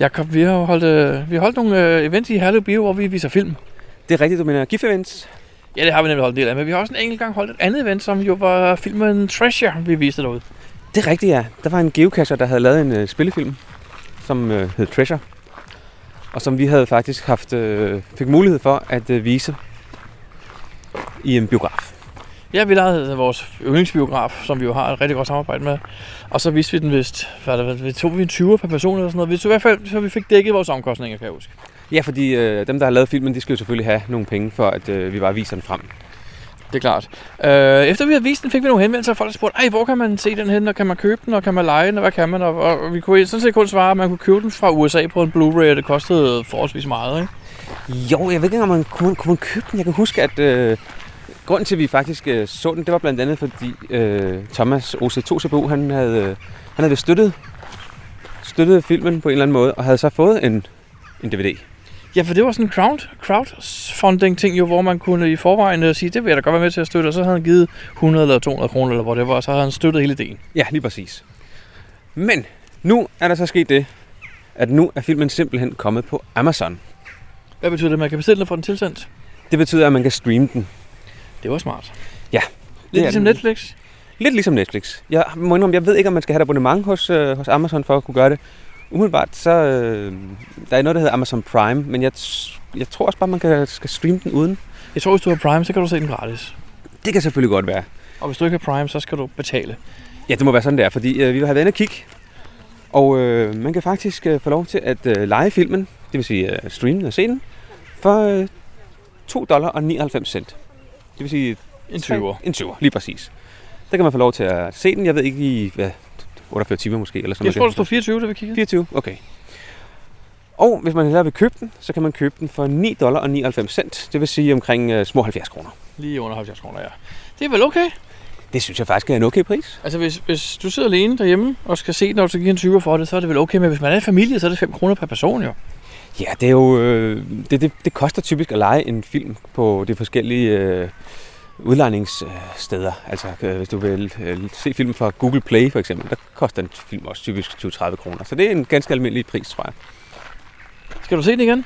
Jakob, vi har holdt, øh, vi har holdt nogle øh, events i Herlev Bio, hvor vi viser film.
Det er rigtigt, du mener GIF Events?
Ja, det har vi nemlig holdt en del af, men vi har også en enkelt gang holdt et andet event, som jo var filmen Treasure, vi viste derude.
Det er rigtigt, ja. Der var en geocacher, der havde lavet en øh, spillefilm, som øh, hed Treasure. Og som vi havde faktisk haft, øh, fik mulighed for at øh, vise i en biograf.
Ja, vi lavede vores yndlingsbiograf, som vi jo har et rigtig godt samarbejde med. Og så viste vi den vist, hvad det, vi tog vi en 20 per person eller sådan noget. Vi tog i hvert fald, så vi fik dækket vores omkostninger, kan jeg huske.
Ja, fordi øh, dem, der har lavet filmen, de skal jo selvfølgelig have nogle penge for, at øh, vi bare viser den frem.
Det er klart. Øh, efter vi havde vist den, fik vi nogle henvendelser, og folk spurgte, ej, hvor kan man se den hen, og kan man købe den, og kan man lege den, og hvad kan man? Og, og vi kunne sådan set kun svare, at man kunne købe den fra USA på en Blu-ray, og det kostede forholdsvis meget, ikke?
Jo, jeg ved ikke, om man kunne, kunne man købe den. Jeg kan huske, at øh, grunden til, at vi faktisk øh, så den, det var blandt andet, fordi øh, Thomas OC2 CPU, han havde, øh, han havde støttet, støttet filmen på en eller anden måde, og havde så fået en, en DVD.
Ja, for det var sådan en crowd, crowdfunding ting jo, hvor man kunne i forvejen øh, sige, det vil jeg da godt være med til at støtte, og så havde han givet 100 eller 200 kroner, eller hvor det var, og så havde han støttet hele ideen.
Ja, lige præcis. Men nu er der så sket det, at nu er filmen simpelthen kommet på Amazon.
Hvad betyder det, man kan bestille den og få den tilsendt?
Det betyder, at man kan streame den.
Det var smart.
Ja.
Lidt ligesom
den.
Netflix.
Lidt ligesom Netflix. Jeg må indrømme, jeg ved ikke, om man skal have et abonnement hos, øh, hos Amazon for at kunne gøre det. Umiddelbart, så øh, der er noget, der hedder Amazon Prime, men jeg, jeg tror også bare, man kan, skal streame den uden.
Jeg tror, hvis du har Prime, så kan du se den gratis.
Det kan selvfølgelig godt være.
Og hvis du ikke har Prime, så skal du betale.
Ja, det må være sådan, der, fordi øh, vi har været inde og kigge, og øh, man kan faktisk øh, få lov til at øh, lege filmen, det vil sige øh, streame den og se den, for øh, 2 dollar og 99 cent. Det vil sige
En 20'er.
En 20'er, lige præcis. Der kan man få lov til at se den, jeg ved ikke i hvad, 48 timer måske, eller sådan
Jeg tror, der stod 24, da vi kiggede.
24, okay. Og hvis man hellere vil købe den, så kan man købe den for 9 dollar og 99 cent. Det vil sige omkring øh, små 70 kroner.
Lige under 70 kroner, ja. Det er vel okay?
Det synes jeg faktisk er en okay pris.
Altså, hvis, hvis du sidder alene derhjemme og skal se den, og du skal give en 20 for det, så er det vel okay. Men hvis man er i familie, så er det 5 kroner per person, jo.
Ja, det er jo... Øh, det, det, det koster typisk at lege en film på de forskellige øh, udlejningssteder. Altså, øh, hvis du vil øh, se film fra Google Play for eksempel, der koster en film også typisk 20-30 kroner. Så det er en ganske almindelig pris, tror jeg.
Skal du se den igen?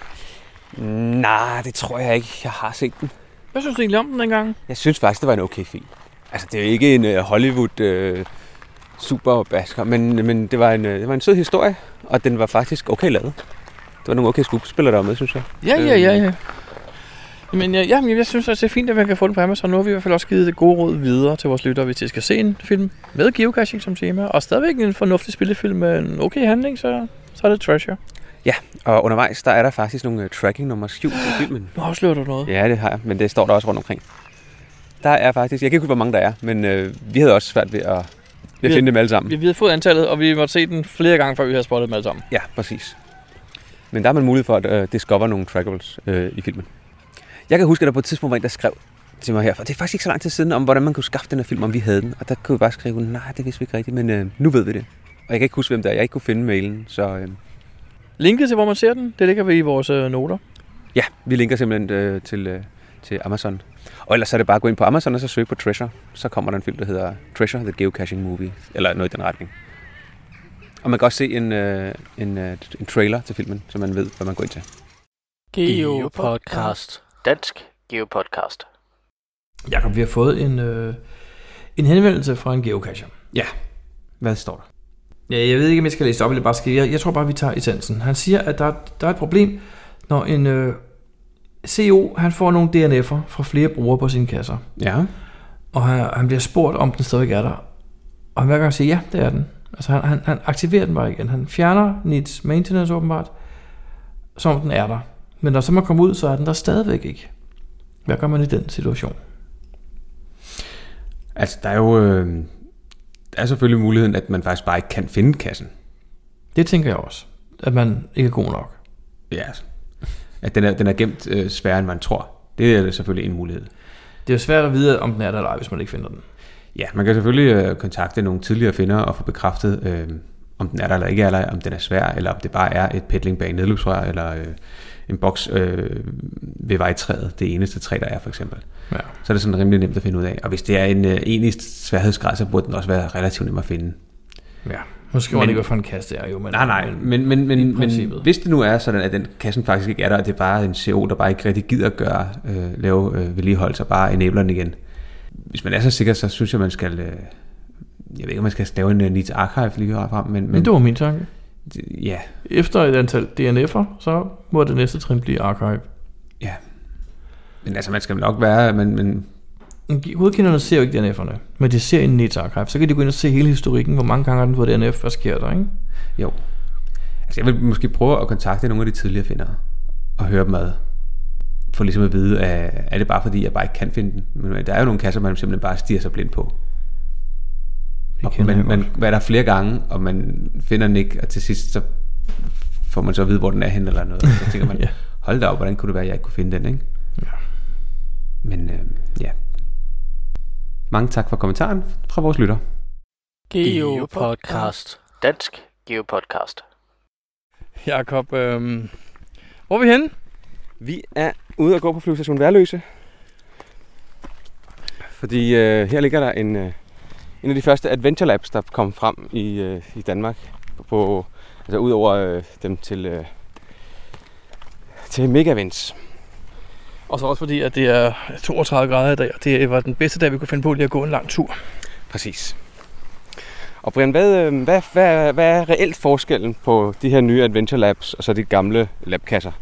Nej, det tror jeg ikke. Jeg har set den.
Hvad synes du egentlig om den dengang?
Jeg synes faktisk, det var en okay film. Altså, det er jo ikke en uh, Hollywood uh, superbasker, men, men det, var en, det var en sød historie, og den var faktisk okay lavet. Det var nogle okay skuespillere, der var med, synes jeg.
Ja, ja, ja, ja. Men ja, ja, men jeg synes det er fint, at man kan få den på Amazon. Nu har vi i hvert fald også givet det gode råd videre til vores lyttere, hvis de skal se en film med geocaching som tema, og stadigvæk en fornuftig spillefilm med en okay handling, så, så er det treasure.
Og undervejs, der er der faktisk nogle uh, tracking nummer skjult i (gasps) filmen.
Nu afslører du noget.
Ja, det har jeg, men det står der også rundt omkring. Der er faktisk, jeg kan ikke huske, hvor mange der er, men uh, vi havde også svært ved at, ved at
Vi
finde dem alle sammen.
Vi, vi havde fået antallet, og vi måtte se den flere gange, før vi havde spottet dem alle sammen.
Ja, præcis. Men der er man mulighed for at uh, discover nogle trackables uh, i filmen. Jeg kan huske, at der på et tidspunkt var en, der skrev til mig her, for det er faktisk ikke så lang tid siden, om hvordan man kunne skaffe den her film, om vi havde den. Og der kunne vi bare skrive, nej, det vidste vi ikke rigtigt, men uh, nu ved vi det. Og jeg kan ikke huske, hvem det er. Jeg ikke kunne finde mailen, så uh,
Linket til, hvor man ser den, det ligger vi i vores øh, noter.
ja, vi linker simpelthen uh, til, uh, til Amazon. Og ellers er det bare at gå ind på Amazon og så søge på Treasure. Så kommer der en film, der hedder Treasure, The Geocaching Movie, eller noget i den retning. Og man kan også se en, uh, en, uh, en trailer til filmen, så man ved, hvad man går ind til.
Geopodcast. Dansk Geopodcast.
Jakob, vi har fået en, øh, en henvendelse fra en geocacher.
Hvad står der?
Ja, jeg ved ikke, om jeg skal læse det op, eller bare skal... Jeg, jeg tror bare, vi tager essensen. Han siger, at der, der er et problem, når en øh, CO han får nogle DNF'er fra flere brugere på sine kasser.
Ja.
Og han, han bliver spurgt, om den stadig er der. Og han hver gang siger, ja, det er den. Altså han, han, han aktiverer den bare igen. Han fjerner needs maintenance åbenbart, som om den er der. Men når så man kommer ud, så er den der stadigvæk ikke. Hvad gør man i den situation?
Altså, der er jo øh, der er selvfølgelig muligheden, at man faktisk bare ikke kan finde kassen.
Det tænker jeg også. At man ikke er god nok.
Ja, altså. At den er, den er gemt øh, sværere, end man tror. Det er selvfølgelig en mulighed.
Det er jo svært at vide, om den er der eller ej, hvis man ikke finder den.
Ja, man kan selvfølgelig øh, kontakte nogle tidligere finder og få bekræftet, øh, om den er der eller ikke er der, om den er svær, eller om det bare er et peddling bag nedløbsrør, eller øh, en boks øh, ved vejtræet, det eneste træ, der er for eksempel.
Ja.
Så er det sådan rimelig nemt at finde ud af. Og hvis det er en øh, egentlig sværhedsgrad, så burde den også være relativt nem at finde.
ja. Man
Men-
ikke, hvad for en kasse det er jo. Men,
Nej, nej, men, men, men, men hvis det nu er sådan, at den kassen faktisk ikke er der, og det er bare en CO, der bare ikke rigtig gider at gøre, øh, lave øh, vedligeholdelse og bare enabler den igen. Hvis man er så sikker, så synes jeg, man skal... Øh, jeg ved ikke, om man skal lave en uh, Needs Archive lige frem, men,
Men
men
det var min tanke.
Ja,
Efter et antal DNF'er, så må det næste trin blive archive.
ja. Men altså, man skal nok være... Men, men,
Hovedkenderne ser jo ikke DNF'erne, men de ser en Needs Archive. Så kan de gå ind og se hele historikken, hvor mange gange har den fået DNF, hvad sker der, ikke?
jo. Altså, jeg vil måske prøve at kontakte nogle af de tidligere findere og høre dem ad. For ligesom at vide, er det bare fordi, jeg bare ikke kan finde den? Men der er jo nogle kasser, man simpelthen bare stiger sig blind på.
Det
Og
kender
man, hvad er der flere gange, og man finder den ikke, og til sidst så får man så at vide, hvor den er henne eller noget. Så tænker man, (laughs)
Ja.
hold da op, hvordan kunne det være, at jeg ikke kunne finde den, ikke?
Ja.
Men øh, ja. Mange tak for kommentaren fra vores lytter.
Geopodcast. Dansk Geopodcast.
Jakob, øhm, hvor er vi henne?
Vi er ude og gå på flyvestation Værløse. Fordi øh, her ligger der en, øh, en af de første Adventure Labs, der kom frem i, øh, i Danmark. På, altså ud over øh, dem til, øh, til Megavents.
Og så også fordi, at det er 32 grader i dag, og det var den bedste dag, vi kunne finde på lige at gå en lang tur.
Præcis. Og Brian, hvad, øh, hvad, hvad, hvad er reelt forskellen på de her nye Adventure Labs og så de gamle labkasser?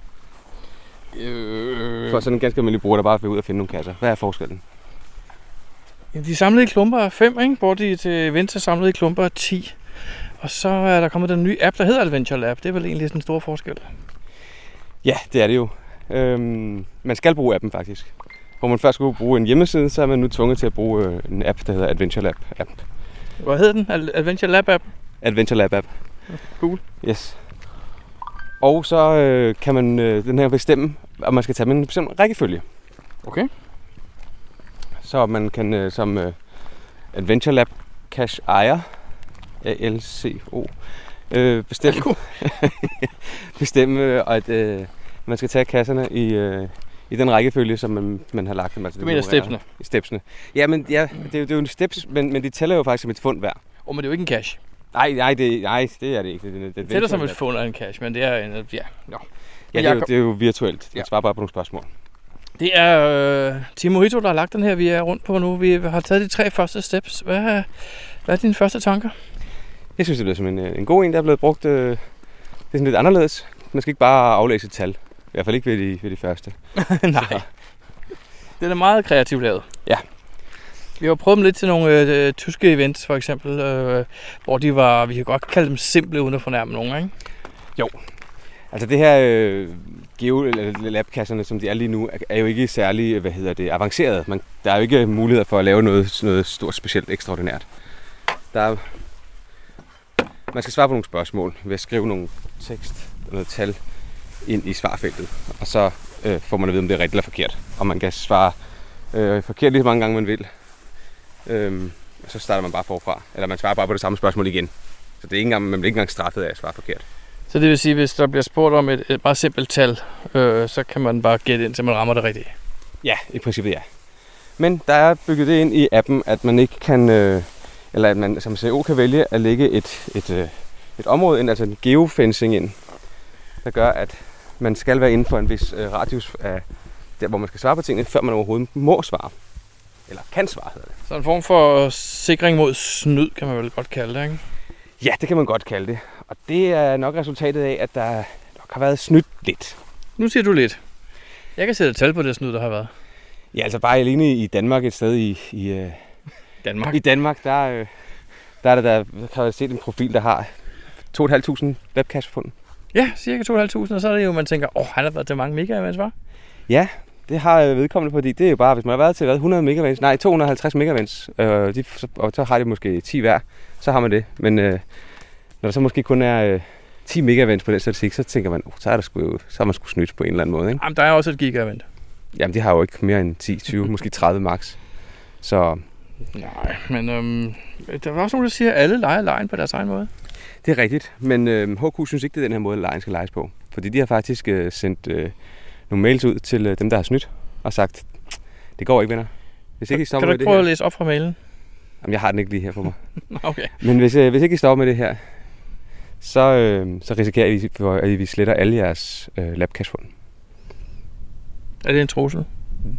Øh,
For sådan en ganske almindelig bruger, der bare vil ud og finde nogle kasser. Hvad er forskellen?
De er samlet i klumper af 5, ikke? hvor de til venstre samlet i klumper af 10. Og så er der kommet den nye app, der hedder Adventure Lab. Det er vel egentlig den store forskel.
Ja, det er det jo. Øhm, man skal bruge appen faktisk. Hvor man først skulle bruge en hjemmeside, så er man nu tvunget til at bruge øh, en app, der hedder Adventure Lab app.
Hvad hedder den? Ad- Adventure Lab app?
Adventure Lab app.
Cool.
Yes. Og så øh, kan man øh, den her bestemme, om man skal tage med en bestemt rækkefølge.
Okay.
Så man kan øh, som øh, Adventure Lab Cash ejer, A-L-C-O, øh, bestemme, (laughs) bestemme øh, at øh, man skal tage kasserne i, øh, i den rækkefølge, som man, man har lagt dem. Altså,
Du mener stepsene?
I stepsene. Ja, men ja, det, er, jo- det er jo en steps, men, men de tæller jo faktisk som et fund hver.
Oh, men det er jo ikke en cash.
Nej, nej, det, nej, det er det ikke. Det, det,
Det tæller som et fund af en cash, men det er en... Ja, no.
Ja, det er, jo, det er jo virtuelt. Jeg
Ja.
svarer bare på nogle spørgsmål.
Det er øh, Timo Hito, der har lagt den her, vi er rundt på nu. Vi har taget de tre første steps. Hvad er, hvad er dine første tanker?
Jeg synes, det lyder som en, øh, en god en, der er blevet brugt. Øh, det er sådan lidt anderledes. Man skal ikke bare aflæse et tal. I hvert fald ikke ved de, ved de første. (laughs)
Nej. Det er meget kreativt lavet.
Ja.
Vi har prøvet dem lidt til nogle øh, tyske events, for eksempel, øh, hvor de var, vi kan godt kalde dem simple, uden at fornærme nogen, ikke?
Altså det her øh, geolabkasserne, som de er lige nu, er, er jo ikke særlig, hvad hedder det, avanceret. Man, der er jo ikke muligheder for at lave noget, noget stort, specielt, ekstraordinært. Der er, man skal svare på nogle spørgsmål ved at skrive nogle tekst og noget tal ind i svarfeltet. Og så øh, får man at vide, om det er rigtigt eller forkert. Og man kan svare øh, forkert lige så mange gange, man vil. Øhm, og så starter man bare forfra. Eller man svarer bare på det samme spørgsmål igen. Så det er ikke engang, man bliver ikke engang straffet af at svare forkert.
Så det vil sige, hvis der bliver spurgt om et, et meget simpelt tal, øh, så kan man bare gætte ind, til man rammer det rigtige.
Ja, i princippet ja. Men der er bygget det ind i appen, at man ikke kan, øh, eller at man som CO kan vælge at lægge et, et, øh, et område ind, altså en geofencing ind, der gør, at man skal være inden for en vis øh, radius af der, hvor man skal svare på tingene, før man overhovedet må svare. Eller kan svare, hedder det.
Så en form for sikring mod snyd, kan man vel godt kalde det, ikke?
Ja, det kan man godt kalde det. Og det er nok resultatet af, at der nok har været snydt lidt.
Nu siger du lidt. Jeg kan sætte et tal på det snyd, der har været.
Ja, altså bare alene i Danmark, et sted i, i, øh,
Danmark.
I Danmark, der, øh, der er der, der kan jeg set en profil, der har 2.500 webcastfund.
Ja, cirka 2.500, og så er det jo, man tænker, åh, oh, han har været til mange mega events, var?
Ja, det har vedkommende, fordi det er jo bare, hvis man har været til hvad, 100 megavents, nej 250 megavents, øh, de, og så har de måske 10 hver, så har man det. Men øh, når der så måske kun er øh, 10 megavents på den statistik, så tænker man, oh, så er der sgu, så har man sgu snydt på en eller anden måde. Ikke?
Jamen, der er også et giga-event.
Jamen, de har jo ikke mere end 10, 20, (laughs) måske 30 max. Så
Nej, men øhm, der var også nogen, der siger, at alle leger lejen på deres egen måde.
det er rigtigt. Men øh, HQ synes ikke, det er den her måde, lejen skal lejes på. Fordi de har faktisk øh, sendt øh, nogle mails ud til øh, dem, der har snydt, og sagt, det går ikke, venner. Hvis ikke I stopper
Kan du ikke prøve
her...
at læse op fra mailen?
Jamen, jeg har den ikke lige her på mig. (laughs)
Okay.
Men hvis, øh, hvis ikke I stopper med det her, så, øh, så risikerer I, for, at vi sletter alle jeres øh, labcashfund.
Er det en trussel?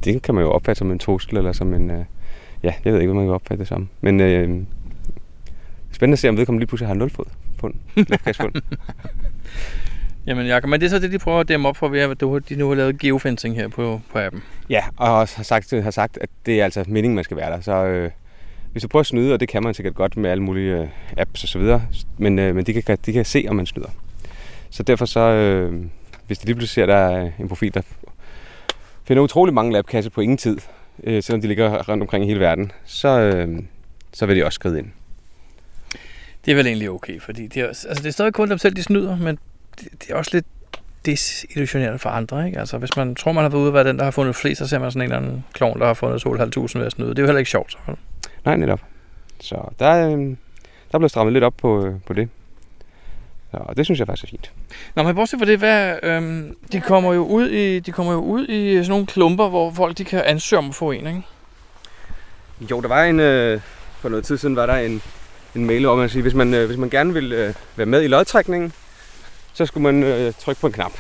Det kan man jo opfatte som en trussel, eller som en... Øh, ja, jeg ved ikke, hvad man kan opfatte det som. Men øh, spændende at se, om vedkommende lige pludselig har nul fod. Fund, (laughs) labcashfund.
Jamen, Jacob, men det er så det, de prøver at dæmme op for, ved at de nu har lavet geofencing her på, på appen.
ja, og også har sagt, har sagt, at det er altså meningen, man skal være der. Så øh, hvis du prøver at snyde, og det kan man sikkert godt med alle mulige øh, apps og så videre, men, øh, men de, kan, de kan se, om man snyder. Så derfor så, øh, hvis de lige pludselig ser, at der er en profil, der finder utrolig mange labkasser på ingen tid, øh, selvom de ligger rundt omkring i hele verden, så, øh, så vil de også skride ind.
Det er vel egentlig okay, fordi det er, også- altså, det er stadig kun dem selv, de snyder, men det, det er også lidt desillusionerende for andre. Ikke? Altså, hvis man tror, man har været ude at være den, der har fundet flest, så ser man sådan en eller anden klovn, der har fundet 2.500 ved at snyde. Det er jo heller ikke sjovt. Så.
Nej, netop. Så der, øh, der blev strammet lidt op på, øh, på det. Og det synes jeg faktisk er fint.
Nå, men bortset fra det, hvad, øhm, de, kommer jo ud i, de kommer jo ud i sådan nogle klumper, hvor folk de kan ansøge om at få en, ikke?
Jo, der var en, øh, for noget tid siden var der en, en mail om at sige, hvis man, øh, hvis man gerne vil øh, være med i lodtrækningen, så skulle man øh, trykke på en knap.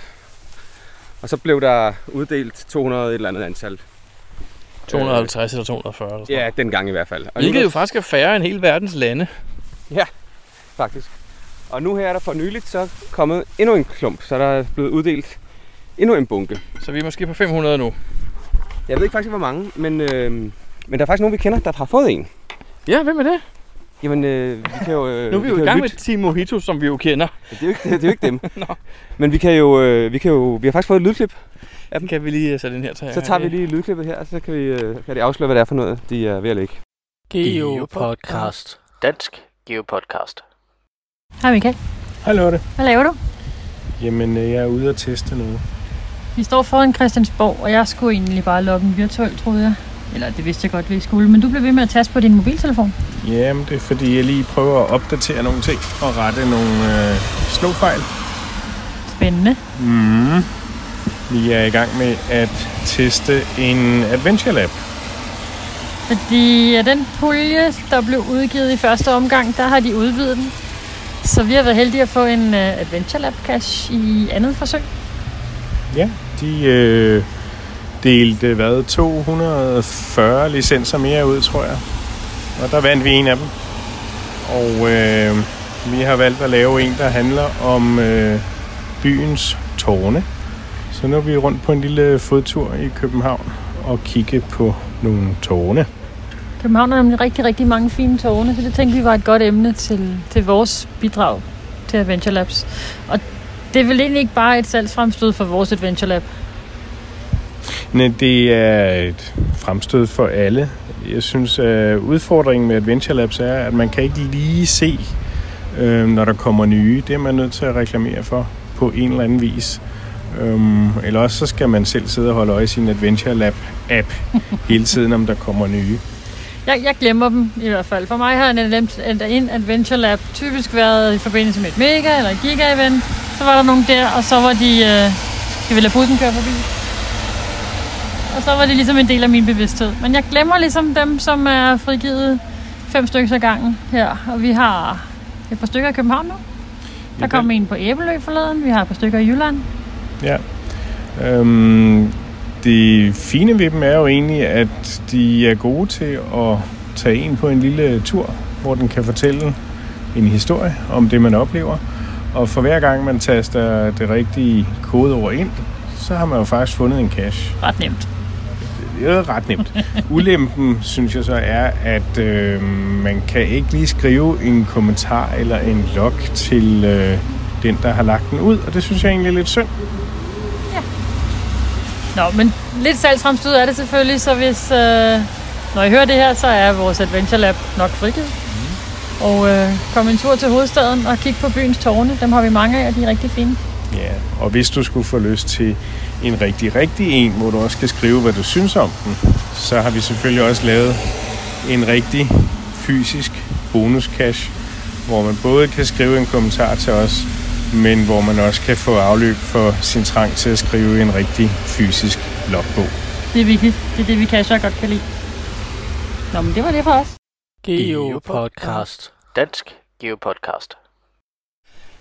Og så blev der uddelt 200 et eller andet antal.
250 eller 240 eller sådan
Ja, dengang i hvert fald. Og
Hvilket
nu,
jo faktisk er færre end hele verdens lande.
faktisk. Og nu her er der for nyligt så kommet endnu en klump, så der er blevet uddelt endnu en bunke.
Så vi er måske på 500 nu.
Jeg ved ikke faktisk, hvor mange, men, øh, men der er faktisk nogen, vi kender, der har fået en.
Ja, hvem er det?
Jamen, øh, vi kan jo... Øh,
Nu er vi jo
kan
i gang
lytte.
med Team Mojito, som vi jo kender.
Det er jo ikke, det er jo ikke dem. (laughs) Men vi kan jo, øh, vi kan jo, vi har faktisk fået et lydklip.
Den kan vi lige sætte ind her til.
Så tager vi lige lydklippet her, og så kan, vi, øh, kan de afsløre, hvad det er for noget, de er ved at lægge.
Geopodcast. Dansk Geopodcast.
Hej Michael.
Hej Lotte.
Hvad laver du?
Jamen, øh, jeg er ude at teste noget.
Vi står foran Christiansborg, og jeg skulle egentlig bare logge virtuelt, troede jeg. Eller det vidste jeg godt, vi skulle. Men du blev ved med at taste på din mobiltelefon.
Jamen, det er fordi, jeg lige prøver at opdatere nogle ting og rette nogle øh, slåfejl.
Spændende.
Mm. Vi er i gang med at teste en Adventure Lab.
Fordi af den pulje, der blev udgivet i første omgang, der har de udvidet den. Så vi har været heldige at få en uh, Adventure Lab Cache i andet forsøg.
Ja, de øh, delte hvad, 240 licenser mere ud, tror jeg. Og der vandt vi en af dem. Og øh, vi har valgt at lave en, der handler om øh, byens tårne. Så nu er vi rundt på en lille fodtur i København og kigge på nogle tårne.
København har nemlig rigtig, rigtig mange fine tårne, så det tænkte vi var et godt emne til, til vores bidrag til Adventure Labs. Og det er vel egentlig ikke bare et salgsfremstød for vores Adventure Lab.
Men det er et fremstød for alle. Jeg synes, at udfordringen med Adventure Labs er, at man kan ikke lige se, øh, når der kommer nye. Det er man nødt til at reklamere for på en eller anden vis. Um, eller også så skal man selv sidde og holde øje i sin Adventure Lab app (laughs) hele tiden, om der kommer nye.
Jeg, jeg glemmer dem i hvert fald. For mig har en, en- en Adventure Lab typisk været i forbindelse med et mega eller et giga-event. Så var der nogen der, og så var de... Øh, jeg ville lade bussen køre forbi. Og så var det ligesom en del af min bevidsthed. Men jeg glemmer ligesom dem, som er frigivet fem stykker ad gangen her. Og vi har et par stykker i København nu. Der kom en på Æbelø forleden. Vi har et par stykker i Jylland.
Ja. Øhm, det fine ved dem er jo egentlig, at de er gode til at tage en på en lille tur, hvor den kan fortælle en historie om det, man oplever. Og for hver gang man taster det rigtige kodeord ind, så har man jo faktisk fundet en cache.
Ret nemt.
Det er ret nemt. Ulempen, synes jeg så, er, at øh, man kan ikke lige skrive en kommentar eller en log til øh, den, der har lagt den ud, og det synes jeg egentlig er lidt synd.
Nå, men lidt salgsfremstød er det selvfølgelig, så hvis, øh, når I hører det her, så er vores Adventure Lab nok frigivet. Og øh, kom en tur til hovedstaden og kig på byens tårne. Dem har vi mange af, og de er rigtig fine.
Ja, og hvis du skulle få lyst til en rigtig, rigtig en, hvor du også kan skrive, hvad du synes om den, så har vi selvfølgelig også lavet en rigtig fysisk bonuscache, hvor man både kan skrive en kommentar til os, men hvor man også kan få afløb for sin trang til at skrive en rigtig fysisk logbog.
Det er vigtigt. Det er det, vi casher godt kan lide. Nå, men det var det for os.
Geopodcast. Dansk Geopodcast.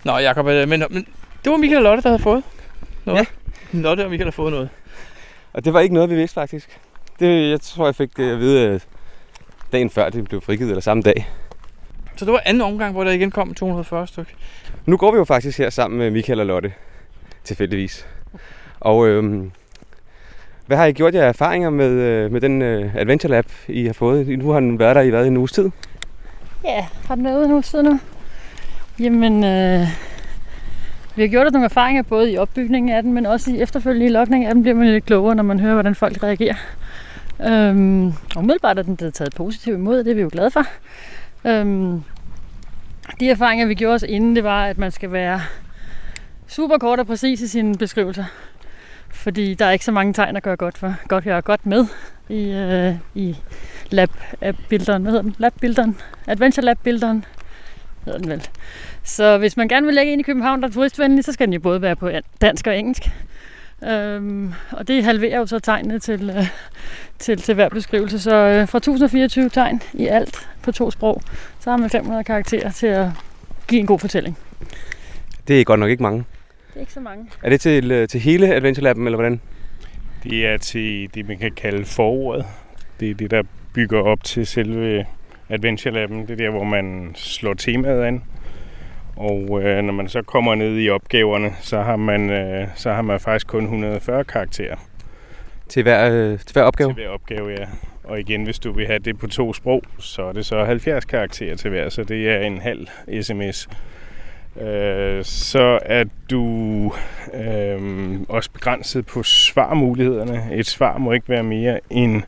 Nå, Jacob, øh, men, men det var Michael og Lotte, der havde fået noget.
Ja. (laughs)
Lotte og Michael har fået noget.
Og det var ikke noget, vi vidste faktisk. Det, jeg tror, jeg fik det at vide øh, dagen før det blev frigivet, eller samme dag.
Så det var anden omgang, hvor der igen kom 240 stykker.
Nu går vi jo faktisk her sammen med Michael og Lotte, tilfældigvis. Og øhm, hvad har I gjort jer erfaringer med, øh, med den øh, Adventure Lab, I har fået? Nu har den været der i hvad, en uges tid?
Ja, har den været ude nu siden nu? Jamen, øh, vi har gjort os nogle erfaringer både i opbygningen af den, men også i efterfølgende lokning af den, bliver man lidt klogere, når man hører, hvordan folk reagerer. Øhm, umiddelbart er den blevet taget positivt imod, det er vi jo glade for. Øhm, de erfaringer, vi gjorde os inden, det var, at man skal være super kort og præcis i sine beskrivelser. Fordi der er ikke så mange tegn at gøre godt for. Godt gøre godt med i, øh, i lab-bilderen. Hvad hedder den? Lab-bilderen? Adventure Lab-bilderen hedder den vel. Så hvis man gerne vil lægge ind i København, der er turistvenlig, så skal den jo både være på dansk og engelsk. Øhm, og det halverer jo så tegnene til, øh, til, til hver beskrivelse. Så øh, fra 1024 tegn i alt på to sprog, så har man 500 karakterer til at give en god fortælling.
Det er godt nok ikke mange.
Det er ikke så mange.
Er det til, øh, til hele Adventure Lab'en, eller hvordan?
Det er til det, man kan kalde forordet. Det er det, der bygger op til selve Adventure Lab'en. Det er der, hvor man slår temaet an. Og øh, når man så kommer ned i opgaverne, så har man, øh, så har man faktisk kun 140 karakterer.
Til hver, øh, til hver opgave?
Til hver opgave, ja. Og igen, hvis du vil have det på to sprog, så er det så 70 karakterer til hver, så det er en halv sms. Øh, så er du øh, også begrænset på svarmulighederne. Et svar må ikke være mere end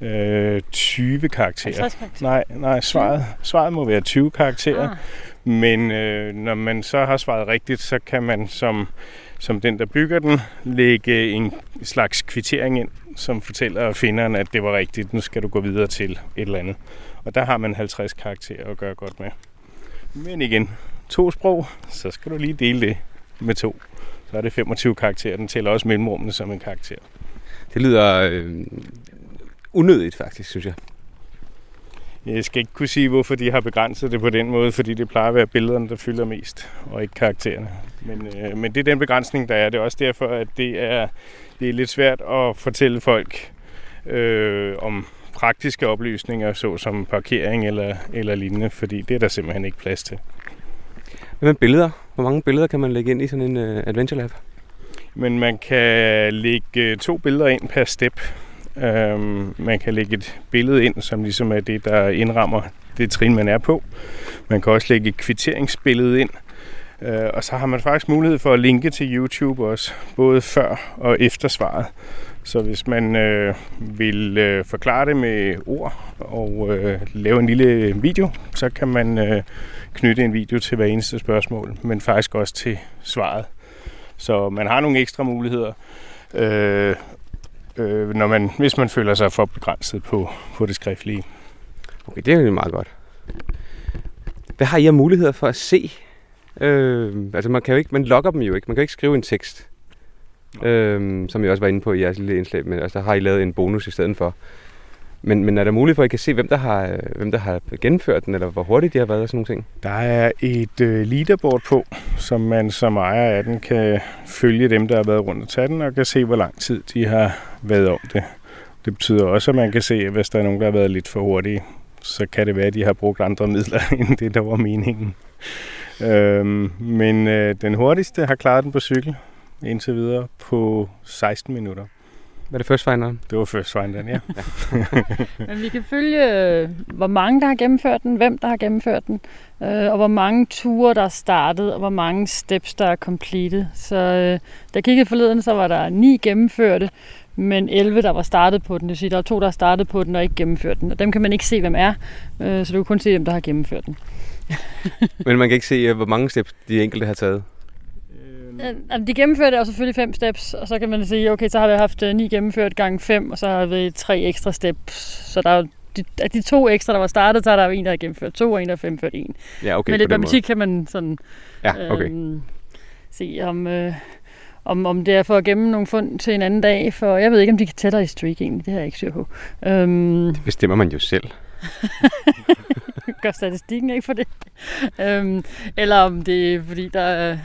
øh, 20 karakterer.
50 karakterer.
Nej, nej svaret, svaret må være 20 karakterer.
Ah.
Men øh, når man så har svaret rigtigt, så kan man som, som den, der bygger den, lægge en slags kvittering ind, som fortæller finderen, at det var rigtigt. Nu skal du gå videre til et eller andet. Og der har man 50 karakterer at gøre godt med. Men igen, to sprog, så skal du lige dele det med to. Så er det 25 karakterer. Den tæller også mellemrummene som en karakter.
Det lyder øh, unødigt, faktisk, synes jeg.
Jeg skal ikke kunne sige, hvorfor de har begrænset det på den måde, fordi det plejer at være billederne, der fylder mest, og ikke karaktererne. Men, øh, men det er den begrænsning, der er. Det er også derfor, at det er, det er lidt svært at fortælle folk øh, om praktiske oplysninger, såsom parkering eller, eller lignende, fordi det er der simpelthen ikke plads til.
Hvad med billeder? Hvor mange billeder kan man lægge ind i sådan en uh, Adventure Lab?
Men man kan lægge to billeder ind per step. Øhm, man kan lægge et billede ind, som ligesom er det, der indrammer det trin, man er på. Man kan også lægge et kvitteringsbillede ind. Øh, og så har man faktisk mulighed for at linke til YouTube også, både før og efter svaret. Så hvis man øh, vil øh, forklare det med ord og øh, lave en lille video, så kan man øh, knytte en video til hver eneste spørgsmål, men faktisk også til svaret. Så man har nogle ekstra muligheder, øh, øh, når man, hvis man føler sig for begrænset på, på det skriftlige.
Okay, det er jo meget godt. Hvad har I af muligheder for at se? Øh, altså man kan jo ikke, man logger dem jo ikke. Man kan jo ikke skrive en tekst. Øh, som jeg også var inde på i jeres lille indslag, men altså, der har I lavet en bonus i stedet for. Men, men er der muligt for, at I kan se, hvem der har, øh, hvem der har gennemført den, eller hvor hurtigt de har været og sådan nogle ting?
Der er et øh, leaderboard på, som man som ejer af den kan følge dem, der har været rundt og tage den, og kan se, hvor lang tid de har været om det. Det betyder også, at man kan se, at hvis der er nogen, der har været lidt for hurtige, så kan det være, at de har brugt andre midler, (laughs) end det, der var meningen. Øhm, men øh, den hurtigste har klaret den på cykel indtil videre på 16 minutter.
Hvad er det first finderen?
Det var first finderen, ja. (laughs)
Men vi kan følge, øh, hvor mange der har gennemført den, hvem der har gennemført den, øh, og hvor mange ture der er startet, og hvor mange steps der er completed. Så øh, da jeg kiggede forleden, så var der ni gennemførte, men 11, der var startet på den. Det vil sige, der er to, der har startet på den og ikke gennemført den. Og dem kan man ikke se, hvem er, så du kan kun se, hvem der har gennemført den. (laughs)
Men man kan ikke se, hvor mange steps de enkelte har taget.
Øh, De gennemførte jo selvfølgelig fem steps, og så kan man sige, okay, så har vi haft øh, ni gennemført gange fem, og så har vi tre ekstra steps. Så der er de, af de to ekstra, der var startet, så er der jo en, der har gennemført to, og en, der har gennemført en.
Ja, okay. På
lidt matematik kan man sådan
Ja, okay.
øhm, se, om, øh, om, om det er for at gemme nogle fund til en anden dag, for jeg ved ikke, om de kan tættere i streak egentlig, det har jeg ikke styr på. Øhm,
Det bestemmer man jo selv. (laughs)
gør statistikken ikke for det? øhm, eller om det er, fordi der er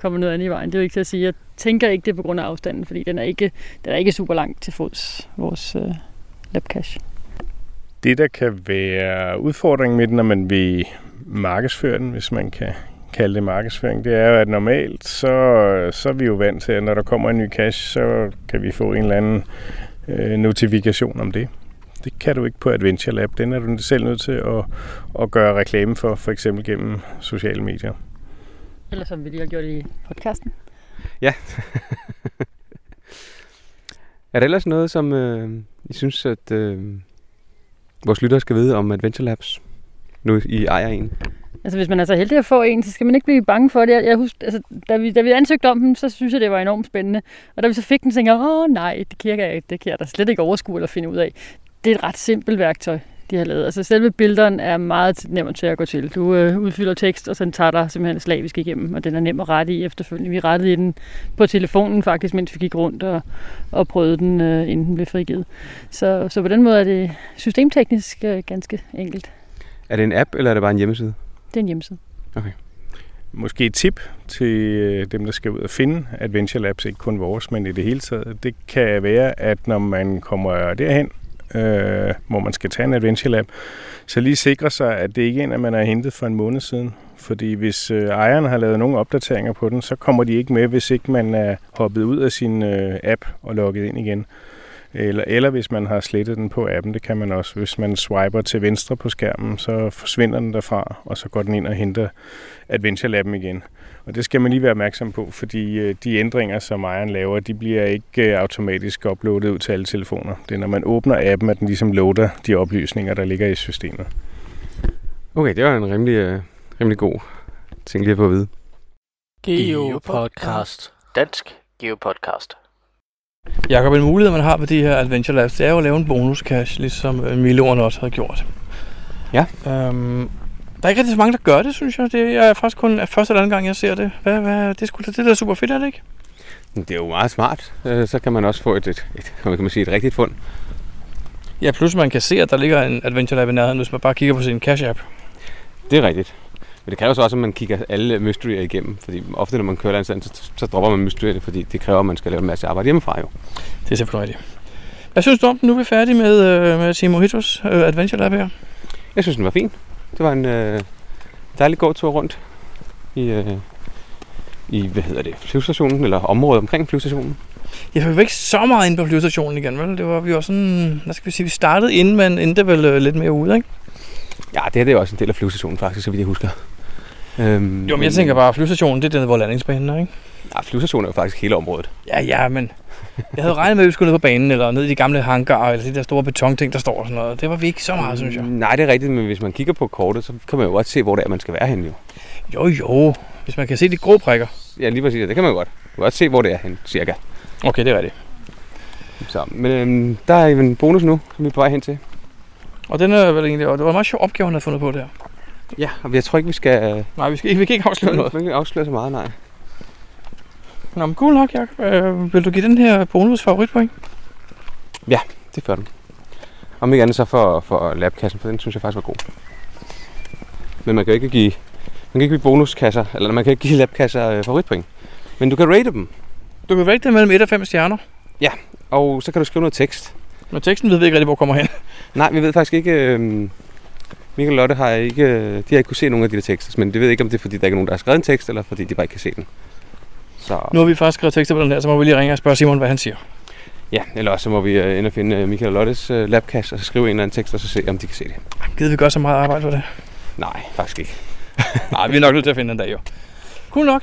kommer noget andet i vejen. Det er jo ikke til at sige. Jeg tænker ikke, det på grund af afstanden, fordi den er ikke, den er ikke super langt til fods, vores øh, labcash.
Det, der kan være udfordringen med den, når man vil markedsføre den, hvis man kan kalde det markedsføring, det er jo, at normalt, så, så er vi jo vant til, at når der kommer en ny cash, så kan vi få en eller anden øh, notifikation om det. Det kan du ikke på Adventure Lab. Den er du selv nødt til at, at gøre reklame for, for eksempel gennem sociale medier.
Eller som vi lige har gjort i podcasten.
Ja. (laughs) er der ellers noget, som øh, I synes, at øh, vores lyttere skal vide om Adventure Labs? Nu I ejer en.
Altså hvis man er så heldig at få en, så skal man ikke blive bange for det. Jeg, jeg husker, altså, da, vi, da vi ansøgte om dem, så synes jeg, det var enormt spændende. Og da vi så fik den, så tænkte jeg, åh nej, det kan jeg, det kan jeg da slet ikke overskue eller finde ud af. Det er et ret simpelt værktøj, de har lavet. Altså selve bilderen er meget nemt til at gå til. Du øh, udfylder tekst, og så tager dig simpelthen slavisk igennem, og den er nem at rette i efterfølgende. Vi rettede i den på telefonen faktisk, mens vi gik rundt og, og prøvede den, øh, inden den blev frigivet. Så, så på den måde er det systemteknisk øh, ganske enkelt.
Er det en app, eller er det bare en hjemmeside?
Det er en hjemmeside.
Okay.
Måske et tip til øh, dem, der skal ud og finde Adventure Labs, ikke kun vores, men i det hele taget. Det kan være, at når man kommer derhen, øh, hvor man skal tage en Adventure Lab, så lige sikre sig, at det ikke er en, at man har hentet for en måned siden. Fordi hvis øh, ejeren har lavet nogle opdateringer på den, så kommer de ikke med, hvis ikke man er hoppet ud af sin øh, app og logget ind igen. Eller, eller hvis man har slettet den på appen, det kan man også. Hvis man swiper til venstre på skærmen, så forsvinder den derfra, og så går den ind og henter Adventure Lab'en igen. Og det skal man lige være opmærksom på, fordi øh, de ændringer, som ejeren laver, de bliver ikke øh, automatisk uploadet ud til alle telefoner. Det er, når man åbner appen, at den ligesom loader de oplysninger, der ligger i systemet.
Okay, det var en rimelig, uh, rimelig god ting lige at få at vide.
Geopodcast. Dansk Geopodcast.
Jakob, en mulighed, man har med de her Adventure Labs, det er jo at lave en bonuscache, ligesom øh, Miloerne også havde gjort.
Ja.
Øhm, der er ikke rigtig så mange, der gør det, synes jeg. Det er faktisk kun første eller anden gang, jeg ser det. Hvad, hvad, det, er sgu, det der er super fedt, er det ikke?
Det er jo meget smart. Øh, Så kan man også få et, et, et, kan man sige, et rigtigt fund.
Ja, plus man kan se, at der ligger en Adventure Lab i nærheden, hvis man bare kigger på sin cache-app.
Det er rigtigt. Men det kræver så også, at man kigger alle mysterier igennem. Fordi ofte, når man kører et så, så dropper man mysterier, fordi det kræver, at man skal lave en masse arbejde hjemmefra jo.
Det er simpelthen rigtigt. Hvad synes du om den? Nu er vi færdige med, øh, med Team Mojitos øh, Adventure Lab her.
Jeg synes, den var fin. Det var en øh, dejlig gåtur rundt i, øh, i, hvad hedder det, flyvestationen, eller området omkring flyvestationen.
Jeg var ikke så meget inde på flyvestationen igen, vel? Det var vi var sådan, hvad skal vi sige, vi startede inden, men endte vel øh, lidt mere ude, ikke?
Ja, det her det er også en del af flyvestationen faktisk, så vidt jeg husker. Øhm,
Jo, men jeg tænker bare, at flyvestationen, det er den, hvor landingsbanen er, ikke?
Ja, flyvestationen er jo faktisk hele området.
Ja, ja, men jeg havde regnet med, at vi skulle ned på banen, eller ned i de gamle hangarer, eller de der store betonting, der står og sådan noget. Det var vi ikke så meget, synes jeg.
Nej, det er rigtigt, men hvis man kigger på kortet, så kan man jo godt se, hvor det er, man skal være henne jo.
Jo, jo. Hvis man kan se de grå prikker.
Ja, lige præcis, det kan man jo godt. Man kan godt se, hvor det er henne, cirka.
Okay, det er rigtigt.
Så, men øhm, der er en bonus nu, som vi er på vej hen til.
Og den er vel egentlig, og det var en meget sjov opgave, han havde fundet på der.
Ja, og jeg tror ikke, vi skal,
Nej, vi, skal, ikke- vi kan ikke afsløre noget.
vi kan ikke afsløre så meget, nej.
Nå, men cool nok, Jacob. Øh, vil du give den her bonus favoritpoint?
Det gør den. Om ikke andet så for, for labkassen, for den synes jeg faktisk var god. Men man kan ikke give, man kan ikke give bonuskasser, eller man kan ikke give labkasser øh, favoritpoint. Men du kan rate dem,
Du kan vælge det mellem 1 og 5 stjerner.
og så kan du skrive noget tekst.
Men teksten ved vi ikke rigtig, hvor kommer hen. (laughs)
Nej, vi ved faktisk ikke... Øh, Michael og Lotte har ikke, øh, de har ikke kunne se nogen af de der tekster, men det ved ikke, om det er, fordi der ikke er nogen, der har skrevet en tekst, eller fordi de bare ikke kan se den. Så
Nu har vi faktisk skrevet tekster på den her, så må vi lige ringe og spørge Simon, hvad han siger.
ja, eller også så må vi øh, ind og finde øh, Michael og Lottes øh, og så skrive en eller anden tekst, og så se, om de kan se det.
Gider vi gøre så meget arbejde for det?
Nej, faktisk ikke. (laughs)
Nej, vi er nok nødt til at finde den dag, jo. Cool nok.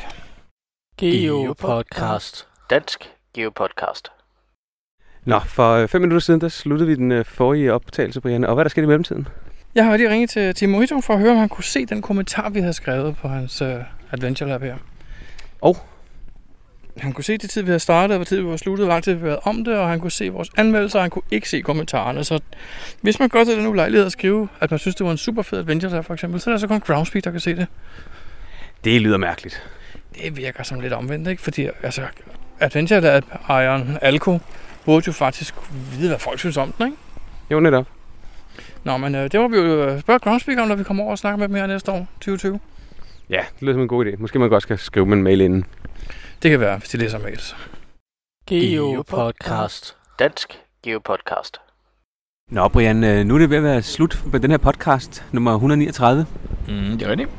Geopodcast. Dansk Geopodcast.
Nå, for øh, fem minutter siden, der sluttede vi den øh, forrige optagelse, Brian. Og hvad er der sket i mellemtiden?
Jeg har lige ringet til Tim Mojito for at høre, om han kunne se den kommentar, vi havde skrevet på hans uh, Adventure Lab her.
Og?
Han kunne se det tid, vi havde startet, og hvor tid vi var sluttet, hvor lang tid vi havde været om det, og han kunne se vores anmeldelser, og han kunne ikke se kommentarerne. Så hvis man går til den ulejlighed at skrive, at man synes, det var en super fed Adventure Lab for eksempel, så er der så kun Groundspeed, der kan se det.
Det lyder mærkeligt.
Det virker som lidt omvendt, ikke? Fordi altså, Adventure Lab-ejeren Alko burde jo faktisk vide, hvad folk synes om den, ikke?
Jo, netop.
Nå, men øh, det må vi jo øh, spørge Groundspeak om, når vi kommer over og snakker med dem her næste år, 2020.
Ja, det lyder som en god idé. Måske man godt skal skrive med en mail inden.
Det kan være, hvis de læser mails.
Geopodcast. Dansk Geopodcast.
Nå, Brian, øh, nu er det ved at være slut med den her podcast, nummer 139.
Mm, det er rigtigt.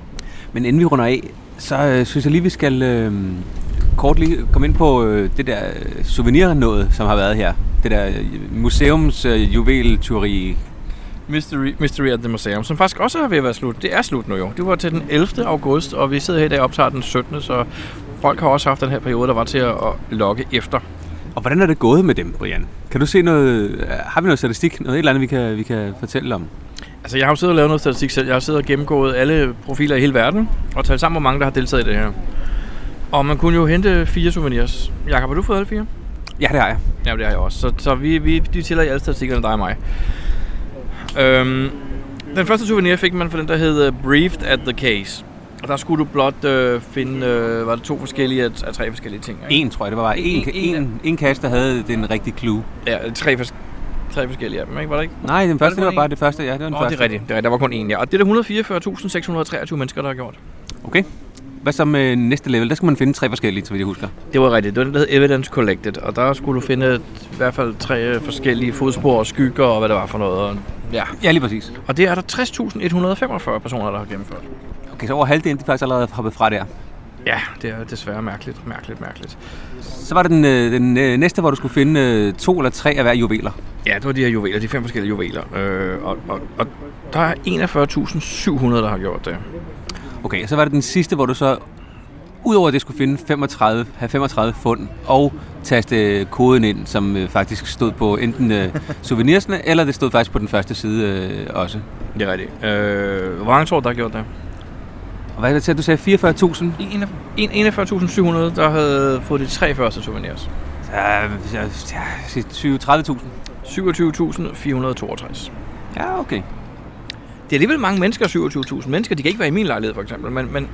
Men inden vi runder af, så øh, synes jeg lige, vi skal øh, kort lige komme ind på øh, det der øh, souvenir-noget, som har været her. Det der øh, museums øh, juveltyveri.
Mystery, Mystery at the Museum, som faktisk også er ved at være slut. Det er slut nu jo. Det var til den 11. august, og vi sidder her i dag og optager den 17. Så folk har også haft den her periode, der var til at, logge efter.
Og hvordan er det gået med dem, Brian? Kan du se noget, øh, har vi noget statistik, noget et eller andet, vi kan, vi kan fortælle om?
Altså, jeg har jo siddet og lavet noget statistik selv. Jeg har siddet og gennemgået alle profiler i hele verden, og talt sammen, hvor mange der har deltaget i det her. Og man kunne jo hente fire souvenirs. Jakob, har du fået alle fire?
Ja, det har jeg.
Ja, det har jeg også. Så, så vi, vi de tæller i alle statistikkerne, dig og mig. Øhm, den første souvenir fik man for den, der hed uh, Briefed at the Case. Og der skulle du blot øh, finde, øh, var det to forskellige af, af tre forskellige ting? Ikke?
En, tror jeg, det var bare en,
En-
en, en, en kasse, der havde den rigtige clue.
Ja, tre, fors- tre forskellige af dem, ikke? Var det ikke?
Nej, den første,
kun
det var
en?
bare det første. Ja, det var den
Nå,
første.
det er rigtigt. Det er rigtigt. Der var kun én, ja. Og det er der 144.623 mennesker, der har gjort.
Okay. Hvad så med næste level? Der skal man finde tre forskellige, så vidt jeg husker.
Det var rigtigt. Det var den, der hed Evidence Collected. Og der skulle du finde i hvert fald tre forskellige fodspor og skygger og hvad det var for noget. Og, ja.
Ja, lige præcis.
Og det er der 60.145 personer, der har gennemført.
Okay, så over halvdelen, de faktisk allerede hoppet fra der.
Ja, det er desværre mærkeligt, mærkeligt, mærkeligt.
Så var det den, øh, den øh, næste, hvor du skulle finde øh, to eller tre af hver juveler.
Ja, det var de her juveler, de fem forskellige juveler. Øh, og, og, og der er 41.700, der har gjort det.
Okay, og så var det den sidste, hvor du så udover det skulle finde 35, have 35 fund og taste koden ind, som faktisk stod på enten øh, souvenirsene, eller det stod faktisk på den første side øh, også.
Det er rigtigt. Øh, hvor mange tror du, der har gjort det?
Og hvad er det til, at du sagde 44.000?
En- en- 41.700, der havde fået de tre første souvenirs.
Ja, ja, ja, 20-30.000.
27.462.
Ja, okay.
Det er alligevel mange mennesker, 27.000 mennesker. De kan ikke være i min lejlighed, for eksempel. Men, men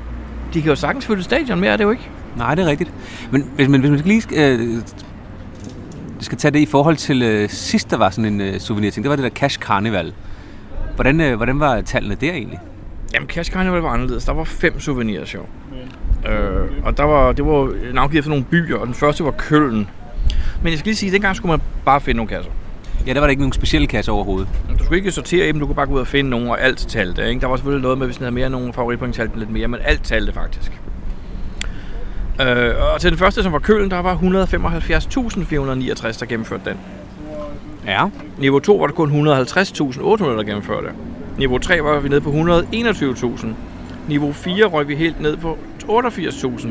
de kan jo sagtens fylde stadion mere, er det jo ikke?
Nej, det er rigtigt. Men, hvis, men hvis man lige skal, øh, skal tage det i forhold til øh, sidst, der var sådan en øh, souvenir-ting, det var det der Cash Carnival. Hvordan, øh, hvordan var tallene der egentlig?
Jamen, Cash Carnival var anderledes. Der var fem souvenirs, jo. Øh, og der var, det var navngivet efter nogle byer, og den første var Køln. Men jeg skal lige sige, at dengang skulle man bare finde nogle kasser.
Ja, der var der ikke nogen specielle kasse overhovedet.
Du skulle ikke sortere i dem, du kunne bare gå ud og finde nogle, og alt talte. Ikke? Der var selvfølgelig noget med, hvis den havde mere nogle favoritpoint, talte lidt mere, men alt talte faktisk. Øh, og til den første, som var Køln, der var 175.469, der gennemførte den.
Ja.
Niveau 2 var der kun 150.800, der gennemførte. Niveau 3 var vi nede på 121.000. Niveau 4 røg vi helt ned på 88.000.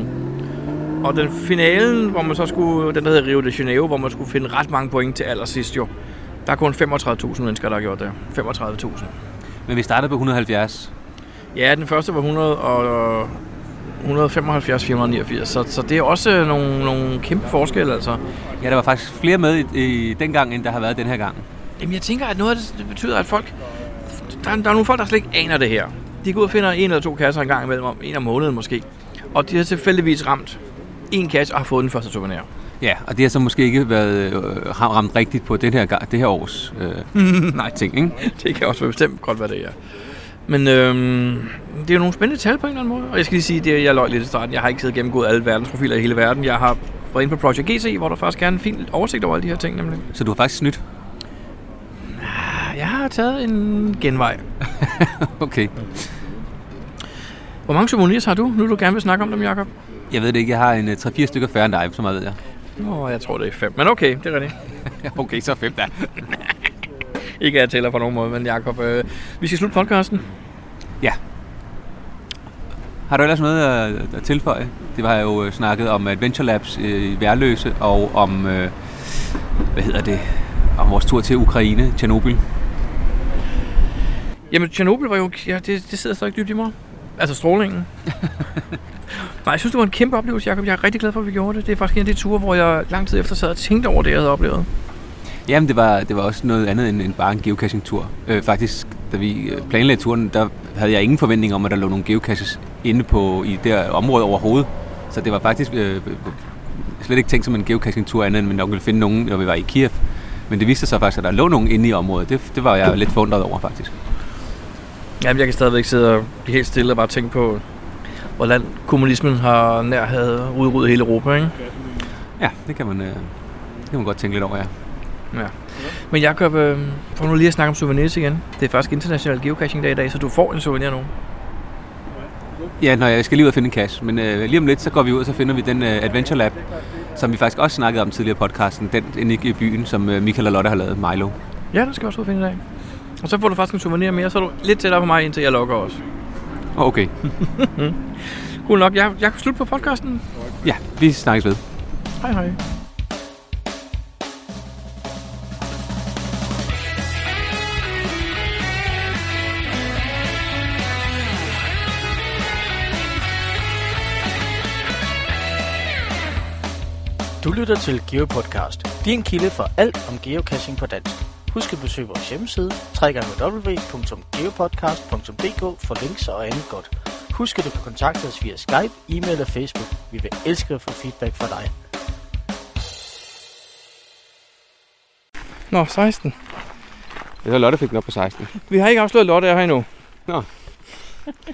Og den finalen, hvor man så skulle, den der hedder Rio de Janeiro, hvor man skulle finde ret mange point til allersidst jo. Der er kun 35.000 mennesker, der har gjort det. 35.000.
Men vi startede på 170.
Ja, den første var 100 og 175 489, så, så det er også nogle, nogle kæmpe forskelle, altså.
Ja, der var faktisk flere med i, i dengang, end der har været den her gang.
Jamen, jeg tænker, at noget af det, betyder, at folk... Der, er- der er nogle folk, der slet ikke aner det her. De går ud og finder en eller to kasser en gang imellem, om en om måneden måske. Og de har tilfældigvis ramt en kasse og har fået den første souvenir.
Ja, og det har så måske ikke været øh, ramt rigtigt på den her, det her års (laughs) øh,
Nej,
ting, ikke? (laughs)
det kan også være bestemt godt, hvad det er. Men øhm, det er jo nogle spændende tal på en eller anden måde. Og jeg skal lige sige, det er, jeg løg lidt i starten. Jeg har ikke siddet gennemgået alle verdensprofiler i hele verden. Jeg har været inde på Project GC, hvor der faktisk er en fin oversigt over alle de her ting, nemlig.
Så du har faktisk snydt.
Jeg har taget en genvej. (laughs)
Okay.
Hvor mange souvenirs har du? Nu du gerne vil snakke om dem, Jacob?
Jeg ved det ikke, jeg har en øh, 3-4 stykker færre end dig, så meget ved jeg.
Nå, jeg tror, det er fem. Men okay, det er rigtigt. (laughs)
okay, så fem da. (laughs)
Ikke at jeg tæller på nogen måde, men Jacob, øh, vi skal slutte podcasten.
Har du ellers noget at, at tilføje? Det var jo øh, snakket om Adventure Labs øh, i Værløse, og om, øh, hvad hedder det, om vores tur til Ukraine, Tjernobyl.
Jamen, Tjernobyl var jo... Ja, det, det sidder stadig dybt i mig. Altså strålingen. (laughs) Nej, jeg synes, det var en kæmpe oplevelse, Jacob. Jeg er rigtig glad for, at vi gjorde det. Det er faktisk en af de ture, hvor jeg lang tid efter sad og tænkte over det, jeg havde oplevet.
Jamen, det var, det var også noget andet end, end bare en geocaching-tur. Øh, faktisk, da vi øh, planlagde turen, der havde jeg ingen forventning om, at der lå nogle geocaches inde på, i det her område overhovedet. Så det var faktisk øh, øh, slet ikke tænkt som en geocaching-tur andet, end man nok ville finde nogen, når vi var i Kiev. Men det viste sig faktisk, at der lå nogen inde i området. Det, det var jeg lidt forundret over, faktisk.
Jamen, jeg kan stadigvæk sidde og blive helt stille og bare tænke på, hvordan kommunismen har nær havde udryddet hele Europa, ikke?
Ja, det kan man, øh, det kan man godt tænke lidt over, ja.
Ja. Men Jacob, øh, for nu lige at snakke om souvenirs igen. Det er faktisk international geocaching dag i dag, så du får en souvenir nu.
Ja, når jeg skal lige ud og finde en cache. Men øh, lige om lidt, så går vi ud, og så finder vi den øh, Adventure Lab, som vi faktisk også snakkede om tidligere i podcasten. Den inde i byen, som øh, Michael og Lotte har lavet, Milo.
Ja, den skal jeg også ud og finde i dag. Og så får du faktisk en souvenir mere, så er du lidt tættere på mig, indtil jeg lukker også.
Okay. (laughs)
cool nok. Jeg, jeg kan slutte på podcasten.
Ja, vi snakkes ved.
Hej hej.
Du lytter til GeoPodcast, din kilde for alt om geocaching på dansk. Husk at besøge vores hjemmeside, www.geopodcast.dk for links og andet godt. Husk at du kan kontakte os via Skype, e-mail og Facebook. Vi vil elske at få feedback fra dig.
Nå, 16.
Jeg så Lotte fik den op på 16.
Vi har ikke afsløret Lotte er her endnu.
Nå. (laughs)